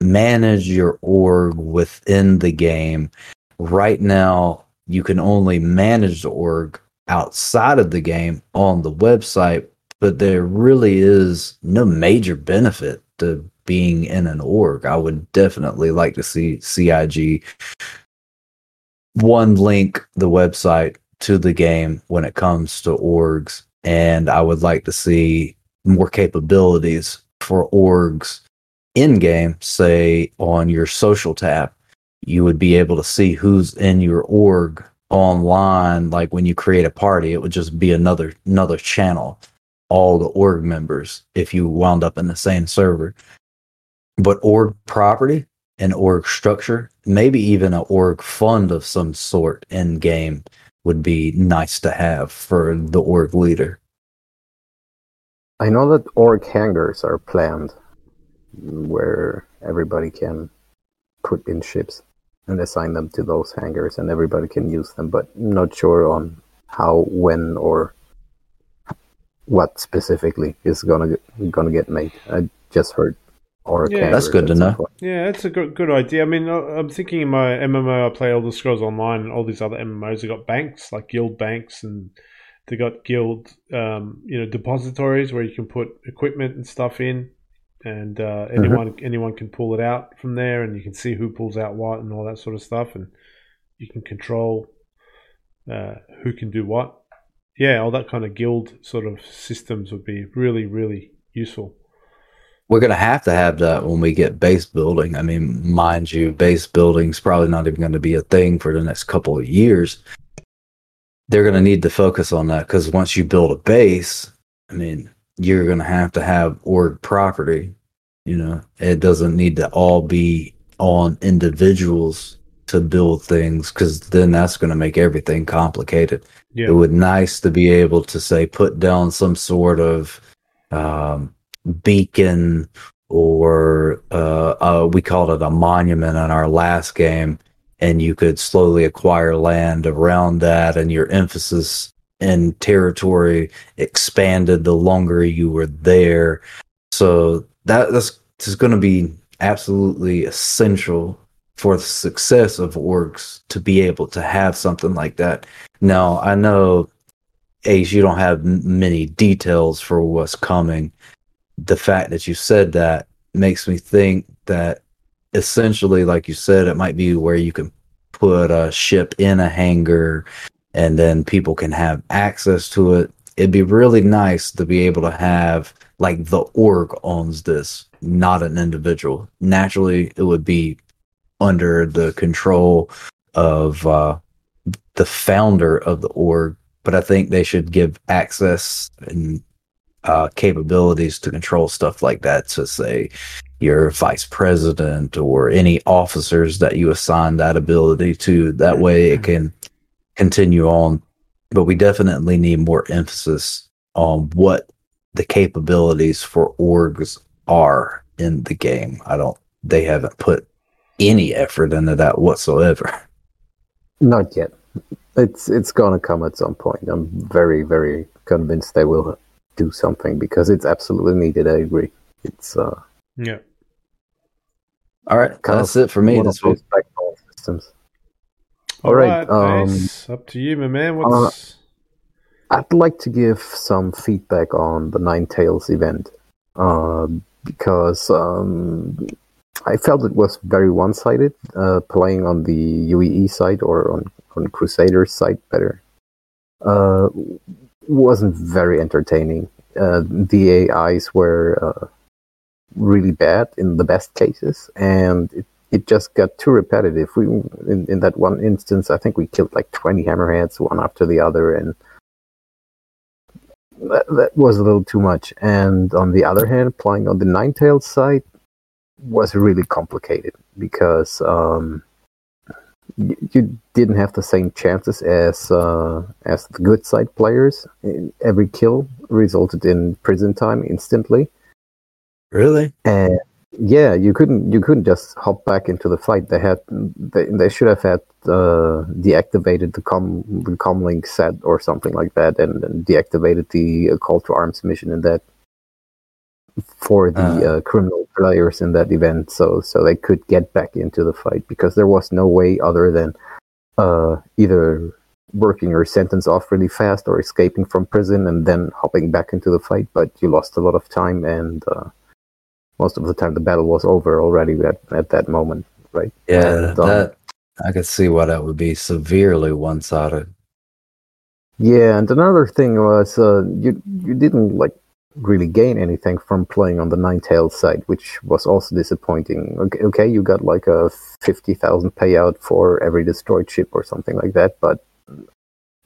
manage your org within the game. Right now, you can only manage the org outside of the game on the website, but there really is no major benefit to being in an org. I would definitely like to see CIG one link the website to the game when it comes to orgs, and I would like to see more capabilities for orgs in game, say on your social tab. You would be able to see who's in your org online like when you create a party it would just be another another channel. All the org members if you wound up in the same server. But org property and org structure maybe even an org fund of some sort in game would be nice to have for the org leader. I know that org hangars are planned where everybody can put in ships and assign them to those hangars and everybody can use them but not sure on how when or what specifically is gonna get, gonna get made i just heard or yeah, that's good to know. Yeah, that's a good good idea. I mean, I'm thinking in my MMO, I play Elder Scrolls Online, and all these other MMOs have got banks like guild banks, and they got guild, um, you know, depositories where you can put equipment and stuff in and uh, mm-hmm. anyone mm-hmm. anyone can pull it out from there, and you can see who pulls out what and all that sort of stuff, and you can control uh, who can do what. Yeah, all that kind of guild sort of systems would be really really useful. We're going to have to have that when we get base building. I mean, mind you, base building's probably not even going to be a thing for the next couple of years. They're going to need to focus on that because once you build a base, I mean, you're going to have to have org property. You know, it doesn't need to all be on individuals to build things because then that's going to make everything complicated. Yeah. It would nice to be able to say put down some sort of um, beacon or uh, uh, we called it a monument in our last game, and you could slowly acquire land around that, and your emphasis and territory expanded the longer you were there. So that that's just going to be absolutely essential for the success of orgs to be able to have something like that. Now, I know Ace, you don't have many details for what's coming, the fact that you said that makes me think that essentially, like you said, it might be where you can put a ship in a hangar and then people can have access to it. It'd be really nice to be able to have like the org owns this, not an individual. Naturally, it would be under the control of uh, the founder of the org, but I think they should give access and uh, capabilities to control stuff like that to say your vice president or any officers that you assign that ability to. That way it can continue on. But we definitely need more emphasis on what the capabilities for orgs are in the game. I don't, they haven't put any effort into that whatsoever. Not yet. It's it's gonna come at some point. I'm very very convinced they will do something because it's absolutely needed. I agree. It's uh yeah. All right, that's it for me this week. Systems. All right, right um, up to you, my man. What's uh, I'd like to give some feedback on the Nine Tails event uh, because um, I felt it was very one-sided, uh, playing on the UEE side or on on Crusaders side better. Uh, wasn't very entertaining. Uh, the AIs were uh, really bad in the best cases, and it, it just got too repetitive. We in, in that one instance, I think we killed like twenty hammerheads one after the other, and that, that was a little too much. And on the other hand, playing on the nine tailed side was really complicated because um, you, you, didn't have the same chances as uh, as the good side players. Every kill resulted in prison time instantly. Really? And yeah, you couldn't you couldn't just hop back into the fight. They had they, they should have had uh, deactivated the com the comlink set or something like that, and, and deactivated the uh, call to arms mission in that for the uh, uh, criminal players in that event, so so they could get back into the fight because there was no way other than uh, either working your sentence off really fast or escaping from prison and then hopping back into the fight. But you lost a lot of time, and uh, most of the time the battle was over already at, at that moment, right? Yeah, and, um, that I could see why that would be severely one sided. Yeah, and another thing was uh, you you didn't like really gain anything from playing on the Nine Tails side, which was also disappointing. Okay, okay you got like a 50,000 payout for every destroyed ship or something like that, but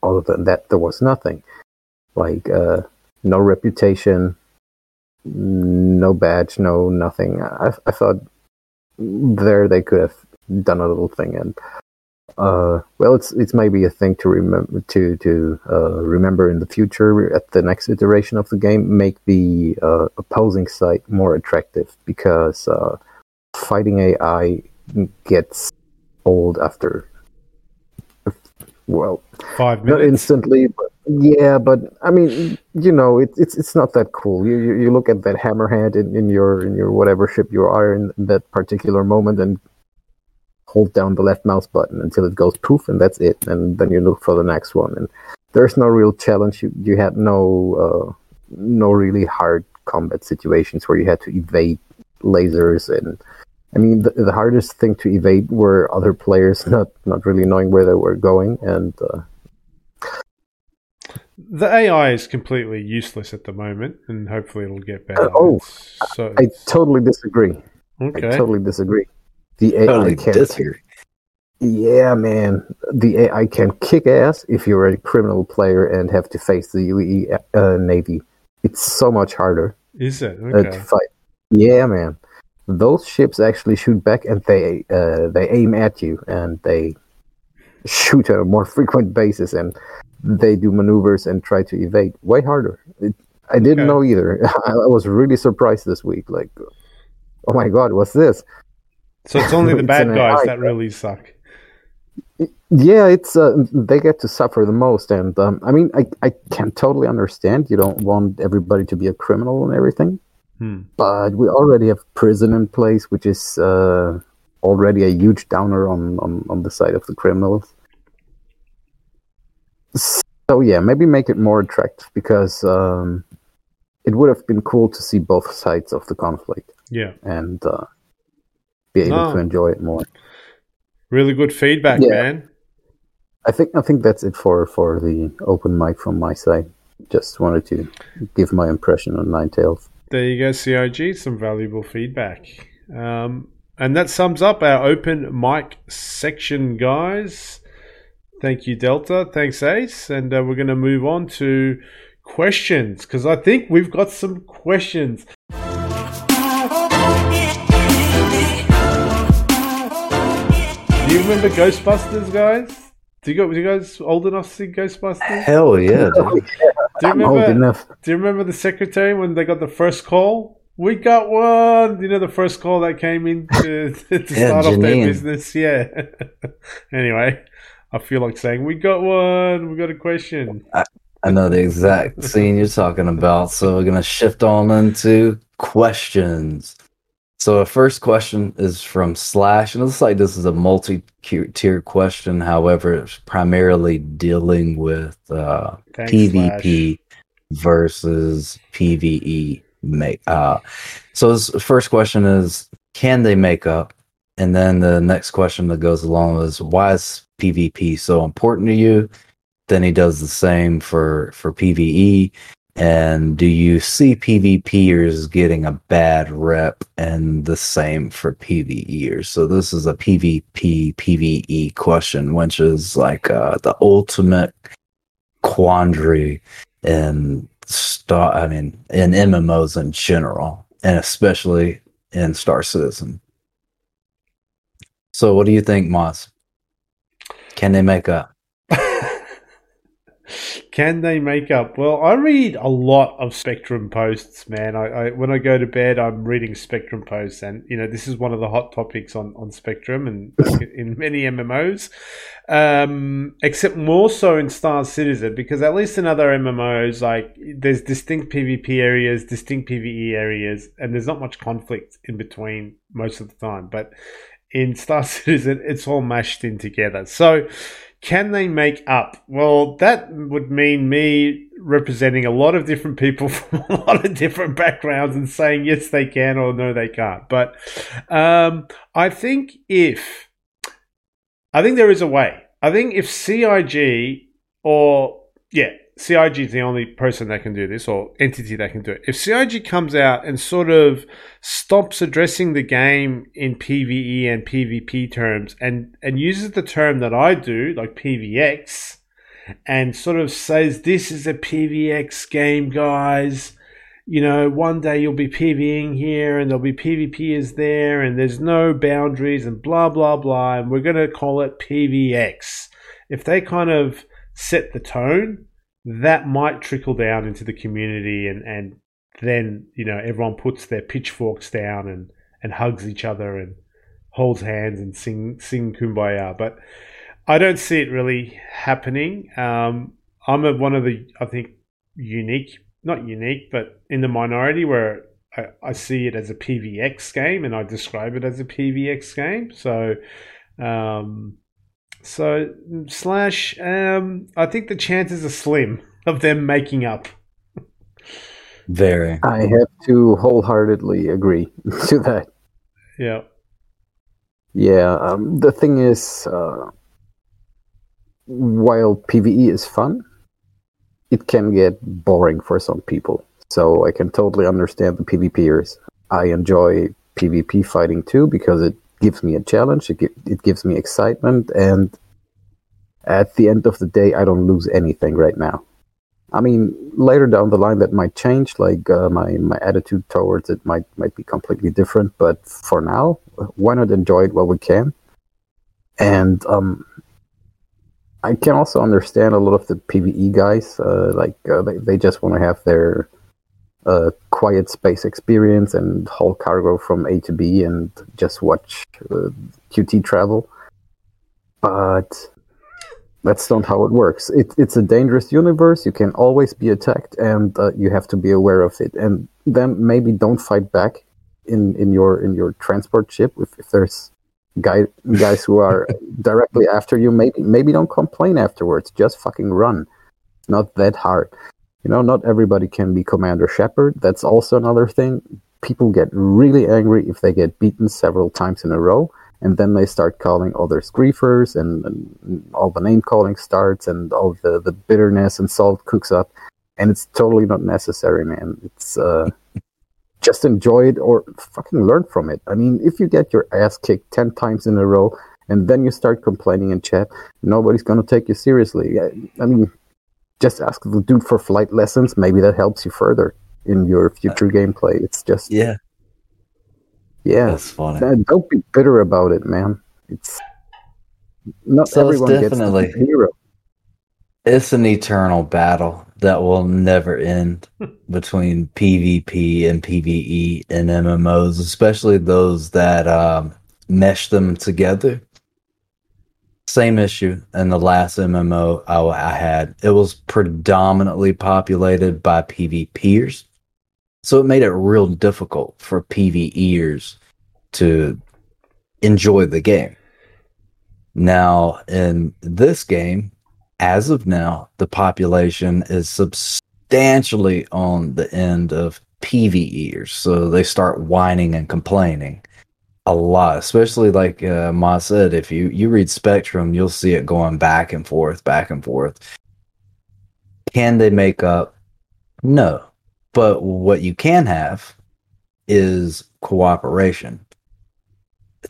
other than that, there was nothing. Like, uh, no reputation, no badge, no nothing. I, I thought there they could have done a little thing and uh, well, it's it's maybe a thing to remember to to uh, remember in the future at the next iteration of the game. Make the uh, opposing side more attractive because uh, fighting AI gets old after well, five minutes. Not instantly, but yeah, but I mean, you know, it, it's it's not that cool. You, you you look at that hammerhead in, in your in your whatever ship you are in that particular moment and hold down the left mouse button until it goes poof, and that's it. And then you look for the next one. And there's no real challenge. You you had no uh, no really hard combat situations where you had to evade lasers and. I mean, the, the hardest thing to evade were other players not, not really knowing where they were going, and uh, the AI is completely useless at the moment, and hopefully it'll get better. Uh, oh, so I, I totally disagree. Okay. I totally disagree. The AI totally can disagree. Yeah, man. The AI can kick ass if you're a criminal player and have to face the UEE uh, Navy. It's so much harder. Is it? Okay. Uh, to fight. Yeah, man. Those ships actually shoot back and they uh, they aim at you and they shoot at a more frequent basis and they do maneuvers and try to evade way harder. It, I didn't Okay. know either. I, I was really surprised this week. Like, oh my god, what's this? So it's only the bad guys that really suck. Yeah, it's uh, they get to suffer the most, and um, I mean, I I can totally understand. You don't want everybody to be a criminal and everything, Hmm. but we already have prison in place, which is uh, already a huge downer on, on on the side of the criminals. So yeah, maybe make it more attractive because um, it would have been cool to see both sides of the conflict Yeah. and uh, be able to enjoy it more. Really good feedback, Yeah. man. I think I think that's it for for the open mic from my side. Just wanted to give my impression on Nine Tails. There you go, CIG. Some valuable feedback. Um, and that sums up our open mic section, guys. Thank you, Delta. Thanks, Ace. And uh, we're going to move on to questions because I think we've got some questions. Do you remember Ghostbusters, guys? Do you, go, do you guys old enough to see Ghostbusters? Hell yeah. Do you I'm old remember? enough. Do you remember the secretary when they got the first call? We got one. You know the first call that came in to, to Yeah, start off their business. Yeah. anyway, I feel like saying we got one. We got a question. I know the exact scene you're talking about. So we're gonna shift on into questions. So the first question is from Slash, and it looks like this is a multi-tier question. However, it's primarily dealing with uh, Thanks, PvP versus PvE. Make uh, so his first question is, can they make up? And then the next question that goes along is, why is PvP so important to you? Then he does the same for for PvE. And do you see PvPers getting a bad rep? And the same for PvEers. So this is a PvP PvE question, which is like uh, the ultimate quandary in star. I mean, in MMOs in general, and especially in Star Citizen. So, what do you think, Moz? Can they make up? Can they make up? Well, I read a lot of Spectrum posts, man. I, I when I go to bed, I'm reading Spectrum posts, and you know this is one of the hot topics on on Spectrum and in many MMOs. Um, except more so in Star Citizen because at least in other MMOs, like there's distinct PvP areas, distinct PvE areas, and there's not much conflict in between most of the time. But in Star Citizen, it's all mashed in together. So can they make up? Well, that would mean me representing a lot of different people from a lot of different backgrounds and saying yes they can or no they can't. But um, I think if I think there is a way. I think if CIG or yeah, CIG is the only person that can do this or entity that can do it. If CIG comes out and sort of stops addressing the game in PvE and PvP terms and and uses the term that I do, like PvX, and sort of says this is a PvX game, guys. You know, one day you'll be PvEing here and there'll be PvPers there and there's no boundaries and blah blah blah and we're gonna call it PvX. If they kind of set the tone, that might trickle down into the community and, and then, you know, everyone puts their pitchforks down and, and hugs each other and holds hands and sing sing kumbaya. But I don't see it really happening. Um, I'm a, one of the I think unique, not unique, but in the minority where I, I see it as a PVX game and I describe it as a PVX game. So, um, so slash, um, I think the chances are slim of them making up. Very. I have to wholeheartedly agree to that. Yeah. Yeah, um, the thing is, uh, while PVE is fun, it can get boring for some people. So I can totally understand the PvPers. I enjoy PvP fighting too because it gives me a challenge. It, it gives me excitement, and at the end of the day, I don't lose anything right now. I mean, later down the line that might change. Like uh, my my attitude towards it might might be completely different. But for now, why not enjoy it while we can? And um, I can also understand a lot of the PVE guys. Uh, like uh, they they just want to have their uh, quiet space experience and haul cargo from A to B and just watch uh, QT travel. But that's not how it works. It, it's a dangerous universe. You can always be attacked, and uh, you have to be aware of it. And then maybe don't fight back in, in your in your transport ship if, if there's guy, guys who are directly after you. Maybe maybe don't complain afterwards. Just fucking run. It's not that hard. You know, not everybody can be Commander Shepard. That's also another thing. People get really angry if they get beaten several times in a row and then they start calling others griefers and, and, all the name calling starts and all the, the bitterness and salt cooks up and it's totally not necessary man it's uh, just enjoy it or fucking learn from it i mean if you get your ass kicked 10 times in a row and then you start complaining in chat nobody's going to take you seriously I, I mean just ask the dude for flight lessons maybe that helps you further in your future gameplay it's just yeah yeah, that's funny. Don't be bitter about it, man. It's not so everyone it's definitely, gets hero. It's an eternal battle that will never end between PvP and PvE and MMOs, especially those that um, mesh them together. Same issue in the last MMO I, I had. It was predominantly populated by PvPers so it made it real difficult for PvEers to enjoy the game. Now, in this game, as of now, the population is substantially on the end of PvEers. So they start whining and complaining a lot, especially like uh, Ma said, if you, you read Spectrum, you'll see it going back and forth, back and forth. Can they make up? No. But what you can have is cooperation.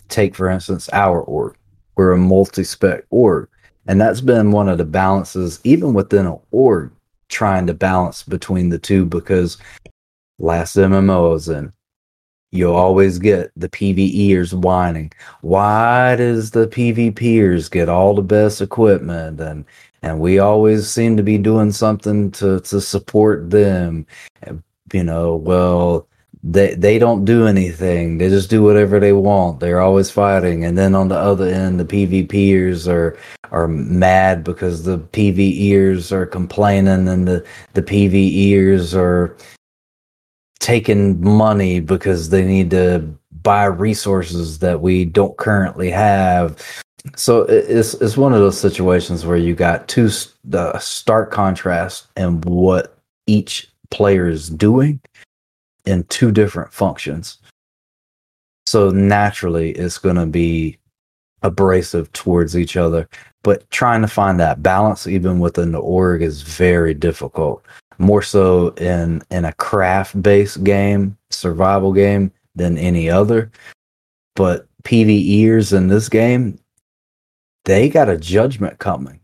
Take, for instance, our org. We're a multi spec org. And that's been one of the balances, even within an org, trying to balance between the two because last MMO I was in, you'll always get the PvEers whining. Why does the PvPers get all the best equipment? And and we always seem to be doing something to to support them. You know well they they don't do anything. They just do whatever they want. They're always fighting. And then on the other end the pvpers are are mad because the pvers are complaining and the the pvers are taking money because they need to buy resources that we don't currently have so it's it's one of those situations where you got two the stark contrast in what each player is doing in two different functions. So naturally, it's going to be abrasive towards each other. But trying to find that balance, even within the org, is very difficult. More so in in a craft based game, survival game, than any other. But PVEers in this game, they got a judgment coming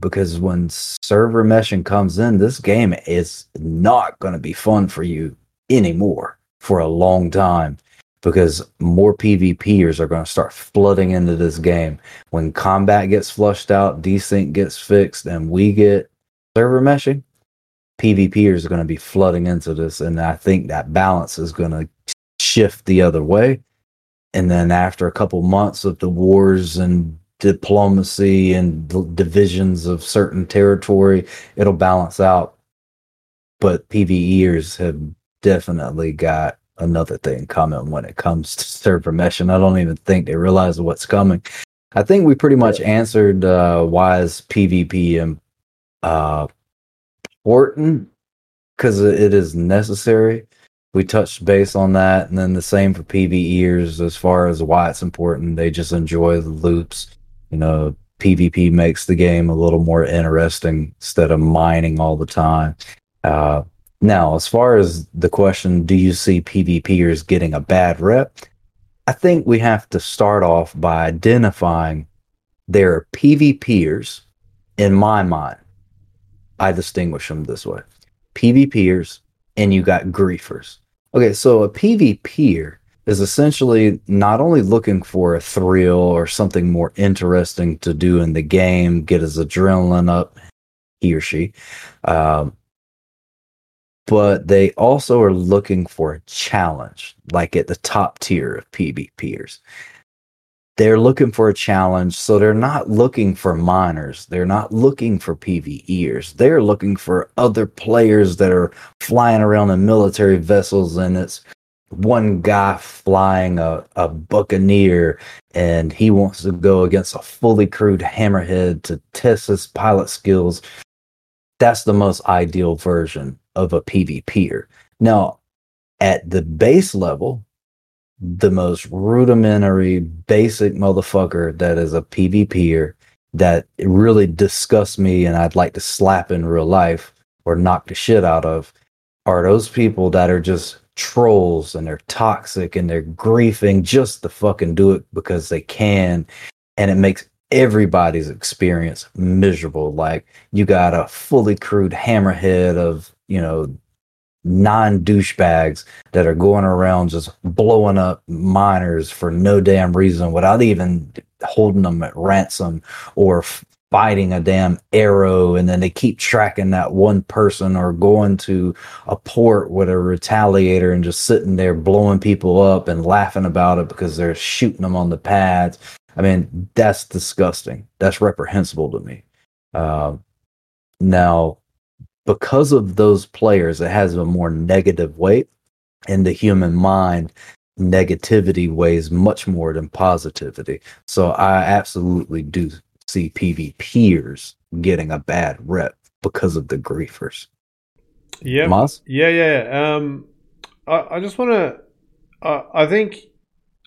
because when server meshing comes in, this game is not going to be fun for you anymore for a long time because more PvPers are going to start flooding into this game. When combat gets flushed out, desync gets fixed, and we get server meshing, PvPers are going to be flooding into this. And I think that balance is going to shift the other way. And then after a couple months of the wars and diplomacy and divisions of certain territory, it'll balance out. But PVEers have definitely got another thing coming when it comes to server mesh, and I don't even think they realize what's coming. I think we pretty much answered uh, why is PvP and uh, important because it is necessary. We touched base on that, and then the same for PVEers as far as why it's important. They just enjoy the loops you know, PvP makes the game a little more interesting instead of mining all the time. Uh, now, as far as the question, do you see PvPers getting a bad rep? I think we have to start off by identifying there are PvPers in my mind I distinguish them this way PvPers and you got griefers. Okay, so a PvPer is essentially not only looking for a thrill or something more interesting to do in the game, get his adrenaline up, he or she, um, but they also are looking for a challenge, like at the top tier of PvPers. They're looking for a challenge, so they're not looking for miners. They're not looking for PvEers. They're looking for other players that are flying around in military vessels, and it's one guy flying a, a buccaneer and he wants to go against a fully crewed hammerhead to test his pilot skills that's the most ideal version of a PvPer. Now, at the base level, the most rudimentary, basic motherfucker that is a PvPer that really disgusts me and I'd like to slap in real life or knock the shit out of are those people that are just trolls and they're toxic and they're griefing just to fucking do it because they can. And it makes everybody's experience miserable. Like you got a fully crewed hammerhead of, you know, non douchebags that are going around just blowing up miners for no damn reason without even holding them at ransom or fighting a damn arrow and then they keep tracking that one person or going to a port with a retaliator and just sitting there blowing people up and laughing about it because they're shooting them on the pads I mean, that's disgusting. That's reprehensible to me. Uh, now, because of those players, it has a more negative weight in the human mind. Negativity weighs much more than positivity. So I absolutely do see PvPers getting a bad rep because of the griefers. Yeah, Moz? yeah, yeah. Um, I, I just want to. Uh, I think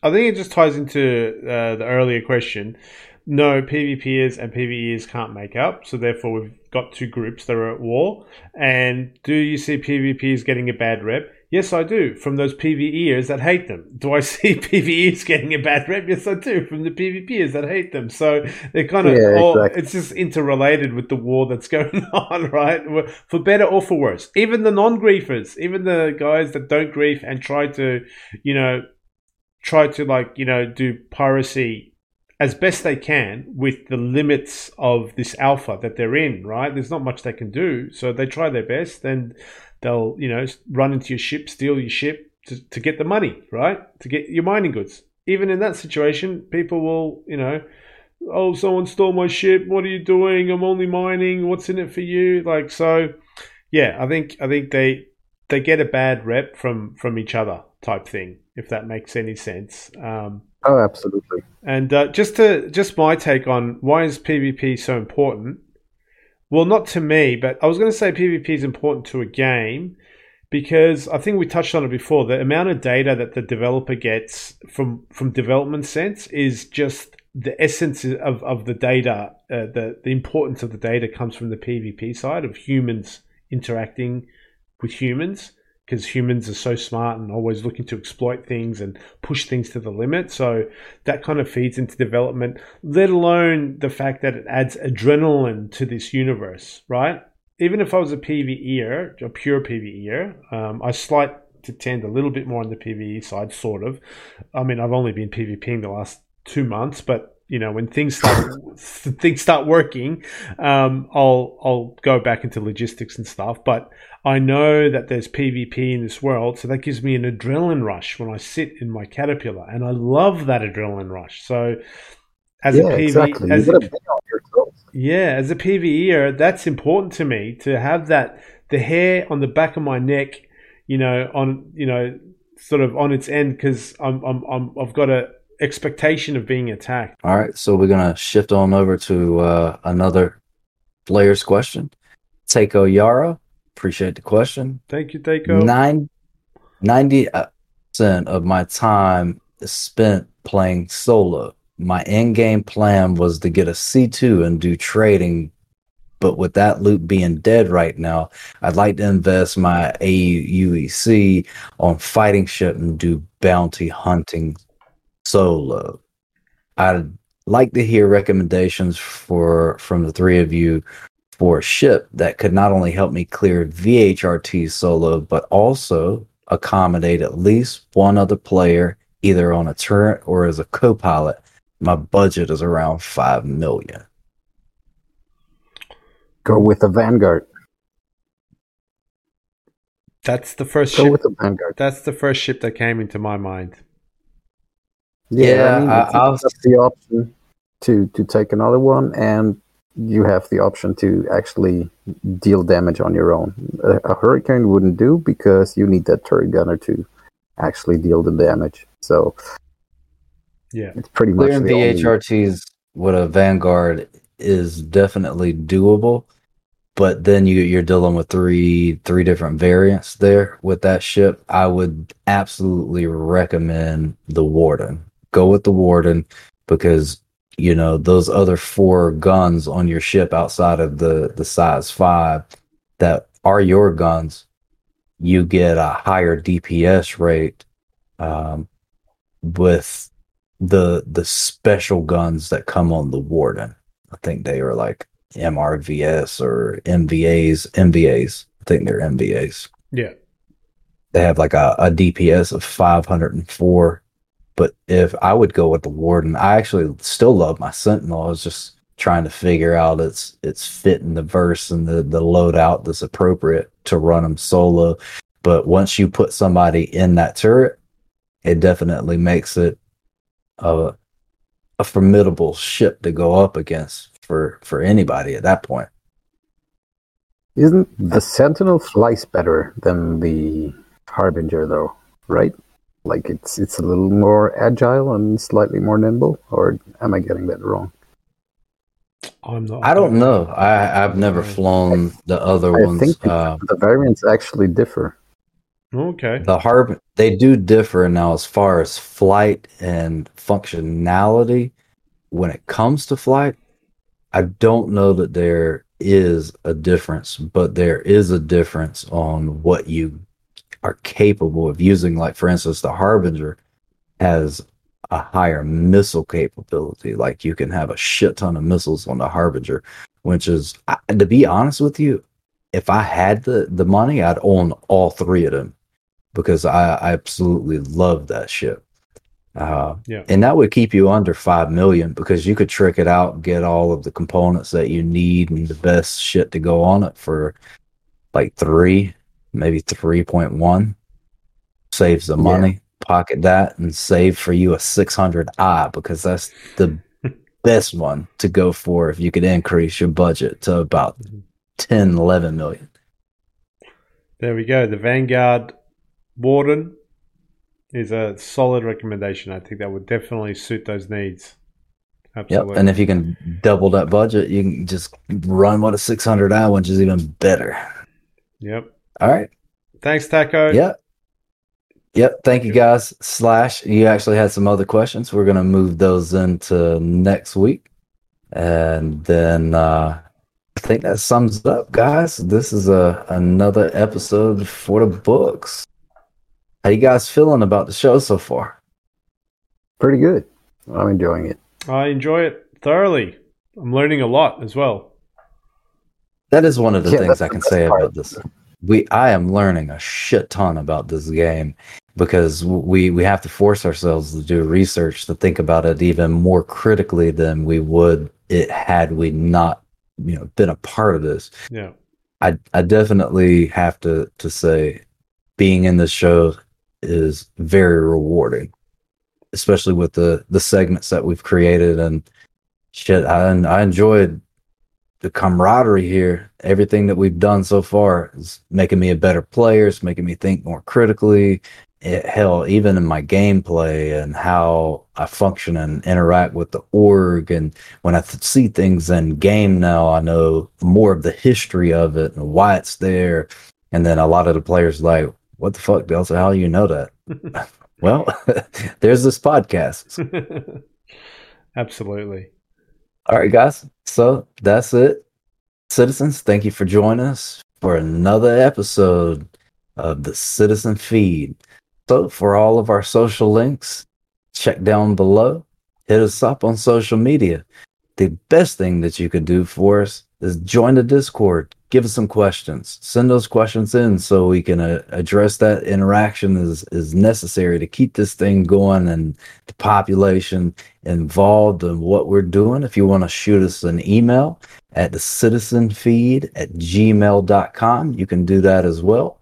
I think it just ties into uh, the earlier question. No, PvPers and PvEers can't make up, so therefore we've got two groups that are at war. And do you see PvPers getting a bad rep? Yes, I do. From those PvEers that hate them. Do I see PvEers getting a bad rep? Yes, I do. From the PvPers that hate them. So they're kind of Yeah, all, exactly. it's just interrelated with the war that's going on, right? For better or for worse. Even the non-griefers, even the guys that don't grief and try to, you know, try to like you know do piracy as best they can with the limits of this alpha that they're in right? There's not much they can do. So they try their best and they'll you know run into your ship steal your ship to, to get the money right? To get your mining goods. Even in that situation people will you know oh someone stole my ship. What are you doing? I'm only mining. What's in it for you? Like so yeah i think i think they they get a bad rep from from each other type thing if that makes any sense. Um, oh, absolutely. And uh, just to just my take on why is PvP so important? Well, not to me, but I was going to say PvP is important to a game because I think we touched on it before. The amount of data that the developer gets from from development sense is just the essence of, of the data. Uh, the the importance of the data comes from the PvP side of humans interacting with humans because humans are so smart and always looking to exploit things and push things to the limit. So that kind of feeds into development, let alone the fact that it adds adrenaline to this universe, right? Even if I was a PvEer, a pure PvEer, um, I slight to tend a little bit more on the PvE side, sort of. I mean, I've only been PvPing the last two months, but you know when things start things start working um, i'll i'll go back into logistics and stuff but i know that there's pvp in this world so that gives me an adrenaline rush when i sit in my caterpillar and i love that adrenaline rush so as yeah, a PV, exactly. as a, gotta bet on yourself. yeah, as a PVEer, that's important to me to have that the hair on the back of my neck, you know, on you know, sort of on its end because I'm I'm I'm I've got a expectation of being attacked. All right, so we're gonna shift on over to uh, another player's question. Takeo Yara, appreciate the question. Thank you, Takeo. Nine, 90 percent of my time is spent playing solo. My end game plan was to get a C2 and do trading, but with that loot being dead right now, I'd like to invest my AUEC on fighting ship and do bounty hunting solo. I'd like to hear recommendations for from the three of you for a ship that could not only help me clear VHRT solo, but also accommodate at least one other player, either on a turret or as a co pilot. My budget is around five million. Go with the Vanguard. That's the first Go ship. with the Vanguard. That's the first ship that came into my mind. Yeah, I mean, I- it's- I'll- the option to to take another one, and you have the option to actually deal damage on your own. A, a Hurricane wouldn't do because you need that turret gunner to actually deal the damage. So Yeah. it's pretty much Clearing the only- VHRTs with a Vanguard is definitely doable, but then you you're dealing with three three different variants there with that ship. I would absolutely recommend the Warden. Go with the Warden because you know those other four guns on your ship outside of the the size five that are your guns. You get a higher DPS rate um, with the the special guns that come on the Warden. I think they are like MRVS or MVAs. MVAs. I think they're MVAs. Yeah. They have like a, a DPS of 504. But if I would go with the Warden, I actually still love my Sentinel. I was just trying to figure out its its fit in the verse and the the loadout that's appropriate to run them solo. But once you put somebody in that turret, it definitely makes it a a formidable ship to go up against for for anybody at that point. Isn't the Sentinel flies better than the Harbinger though, right? Like it's it's a little more agile and slightly more nimble, or am I getting that wrong? I'm not. I don't know. I I've never flown the other I ones. think Uh, the variants actually differ. Okay. the harb they do differ now as far as flight and functionality. When it comes to flight, I don't know that there is a difference, but there is a difference on what you are capable of using. Like for instance, the Harbinger has a higher missile capability. Like you can have a shit ton of missiles on the Harbinger, which is I- to be honest with you, if I had the the money, I'd own all three of them because I, I absolutely love that ship. Uh, Yeah. and that would keep you under five million because you could trick it out, get all of the components that you need and the best shit to go on it for like three, maybe three point one. Saves the Yeah. money, pocket that, and save for you a six hundred I because that's the best one to go for if you could increase your budget to about Mhm. 10, 11 million. There we go. The Vanguard Warden is a solid recommendation. I think that would definitely suit those needs. Absolutely. Yep. And if you can double that budget, you can just run with a 600i, which is even better. Yep. All right. Thanks, Taco. Yep. Yep. Thank you guys. Slash, you actually had some other questions. We're going to move those into next week. And then uh, I think that sums it up, guys. This is a another episode for the books. How you guys feeling about the show so far? Pretty good. I'm enjoying it. I enjoy it thoroughly. I'm learning a lot as well. That is one of the Yeah, things I can say part. about this. We I am learning a shit ton about this game because we we have to force ourselves to do research to think about it even more critically than we would it had we not you know been a part of this. Yeah. I I definitely have to to say being in this show is very rewarding, especially with the the segments that we've created and shit. I I enjoyed the camaraderie here. Everything that we've done so far is making me a better player. It's making me think more critically. It, hell, even in my gameplay and how I function and interact with the org, and when I th- see things in game now, I know more of the history of it and why it's there. And then a lot of the players like, "What the fuck, Delta? How do you know that?" well, there's this podcast. Absolutely. All right, guys. So that's it. Citizens, thank you for joining us for another episode of the Citizen Feed. So, for all of our social links, check down below. Hit us up on social media. The best thing that you could do for us is join the Discord. Give us some questions. Send those questions in so we can uh, address that interaction is is necessary to keep this thing going and the population involved in what we're doing. If you want to shoot us an email at the citizen feed at gmail.com, you can do that as well.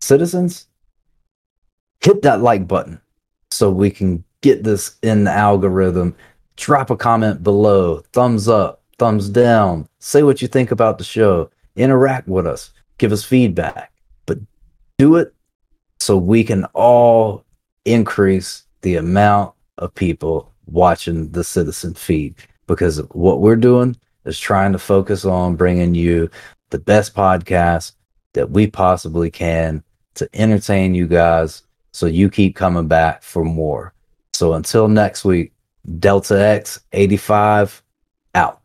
Citizens, hit that like button so we can get this in the algorithm. Drop a comment below, thumbs up, thumbs down. Say what you think about the show. Interact with us. Give us feedback. But do it so we can all increase the amount of people watching the citizen feed because what we're doing is trying to focus on bringing you the best podcast that we possibly can to entertain you guys so you keep coming back for more. So until next week, Delta X 85 out.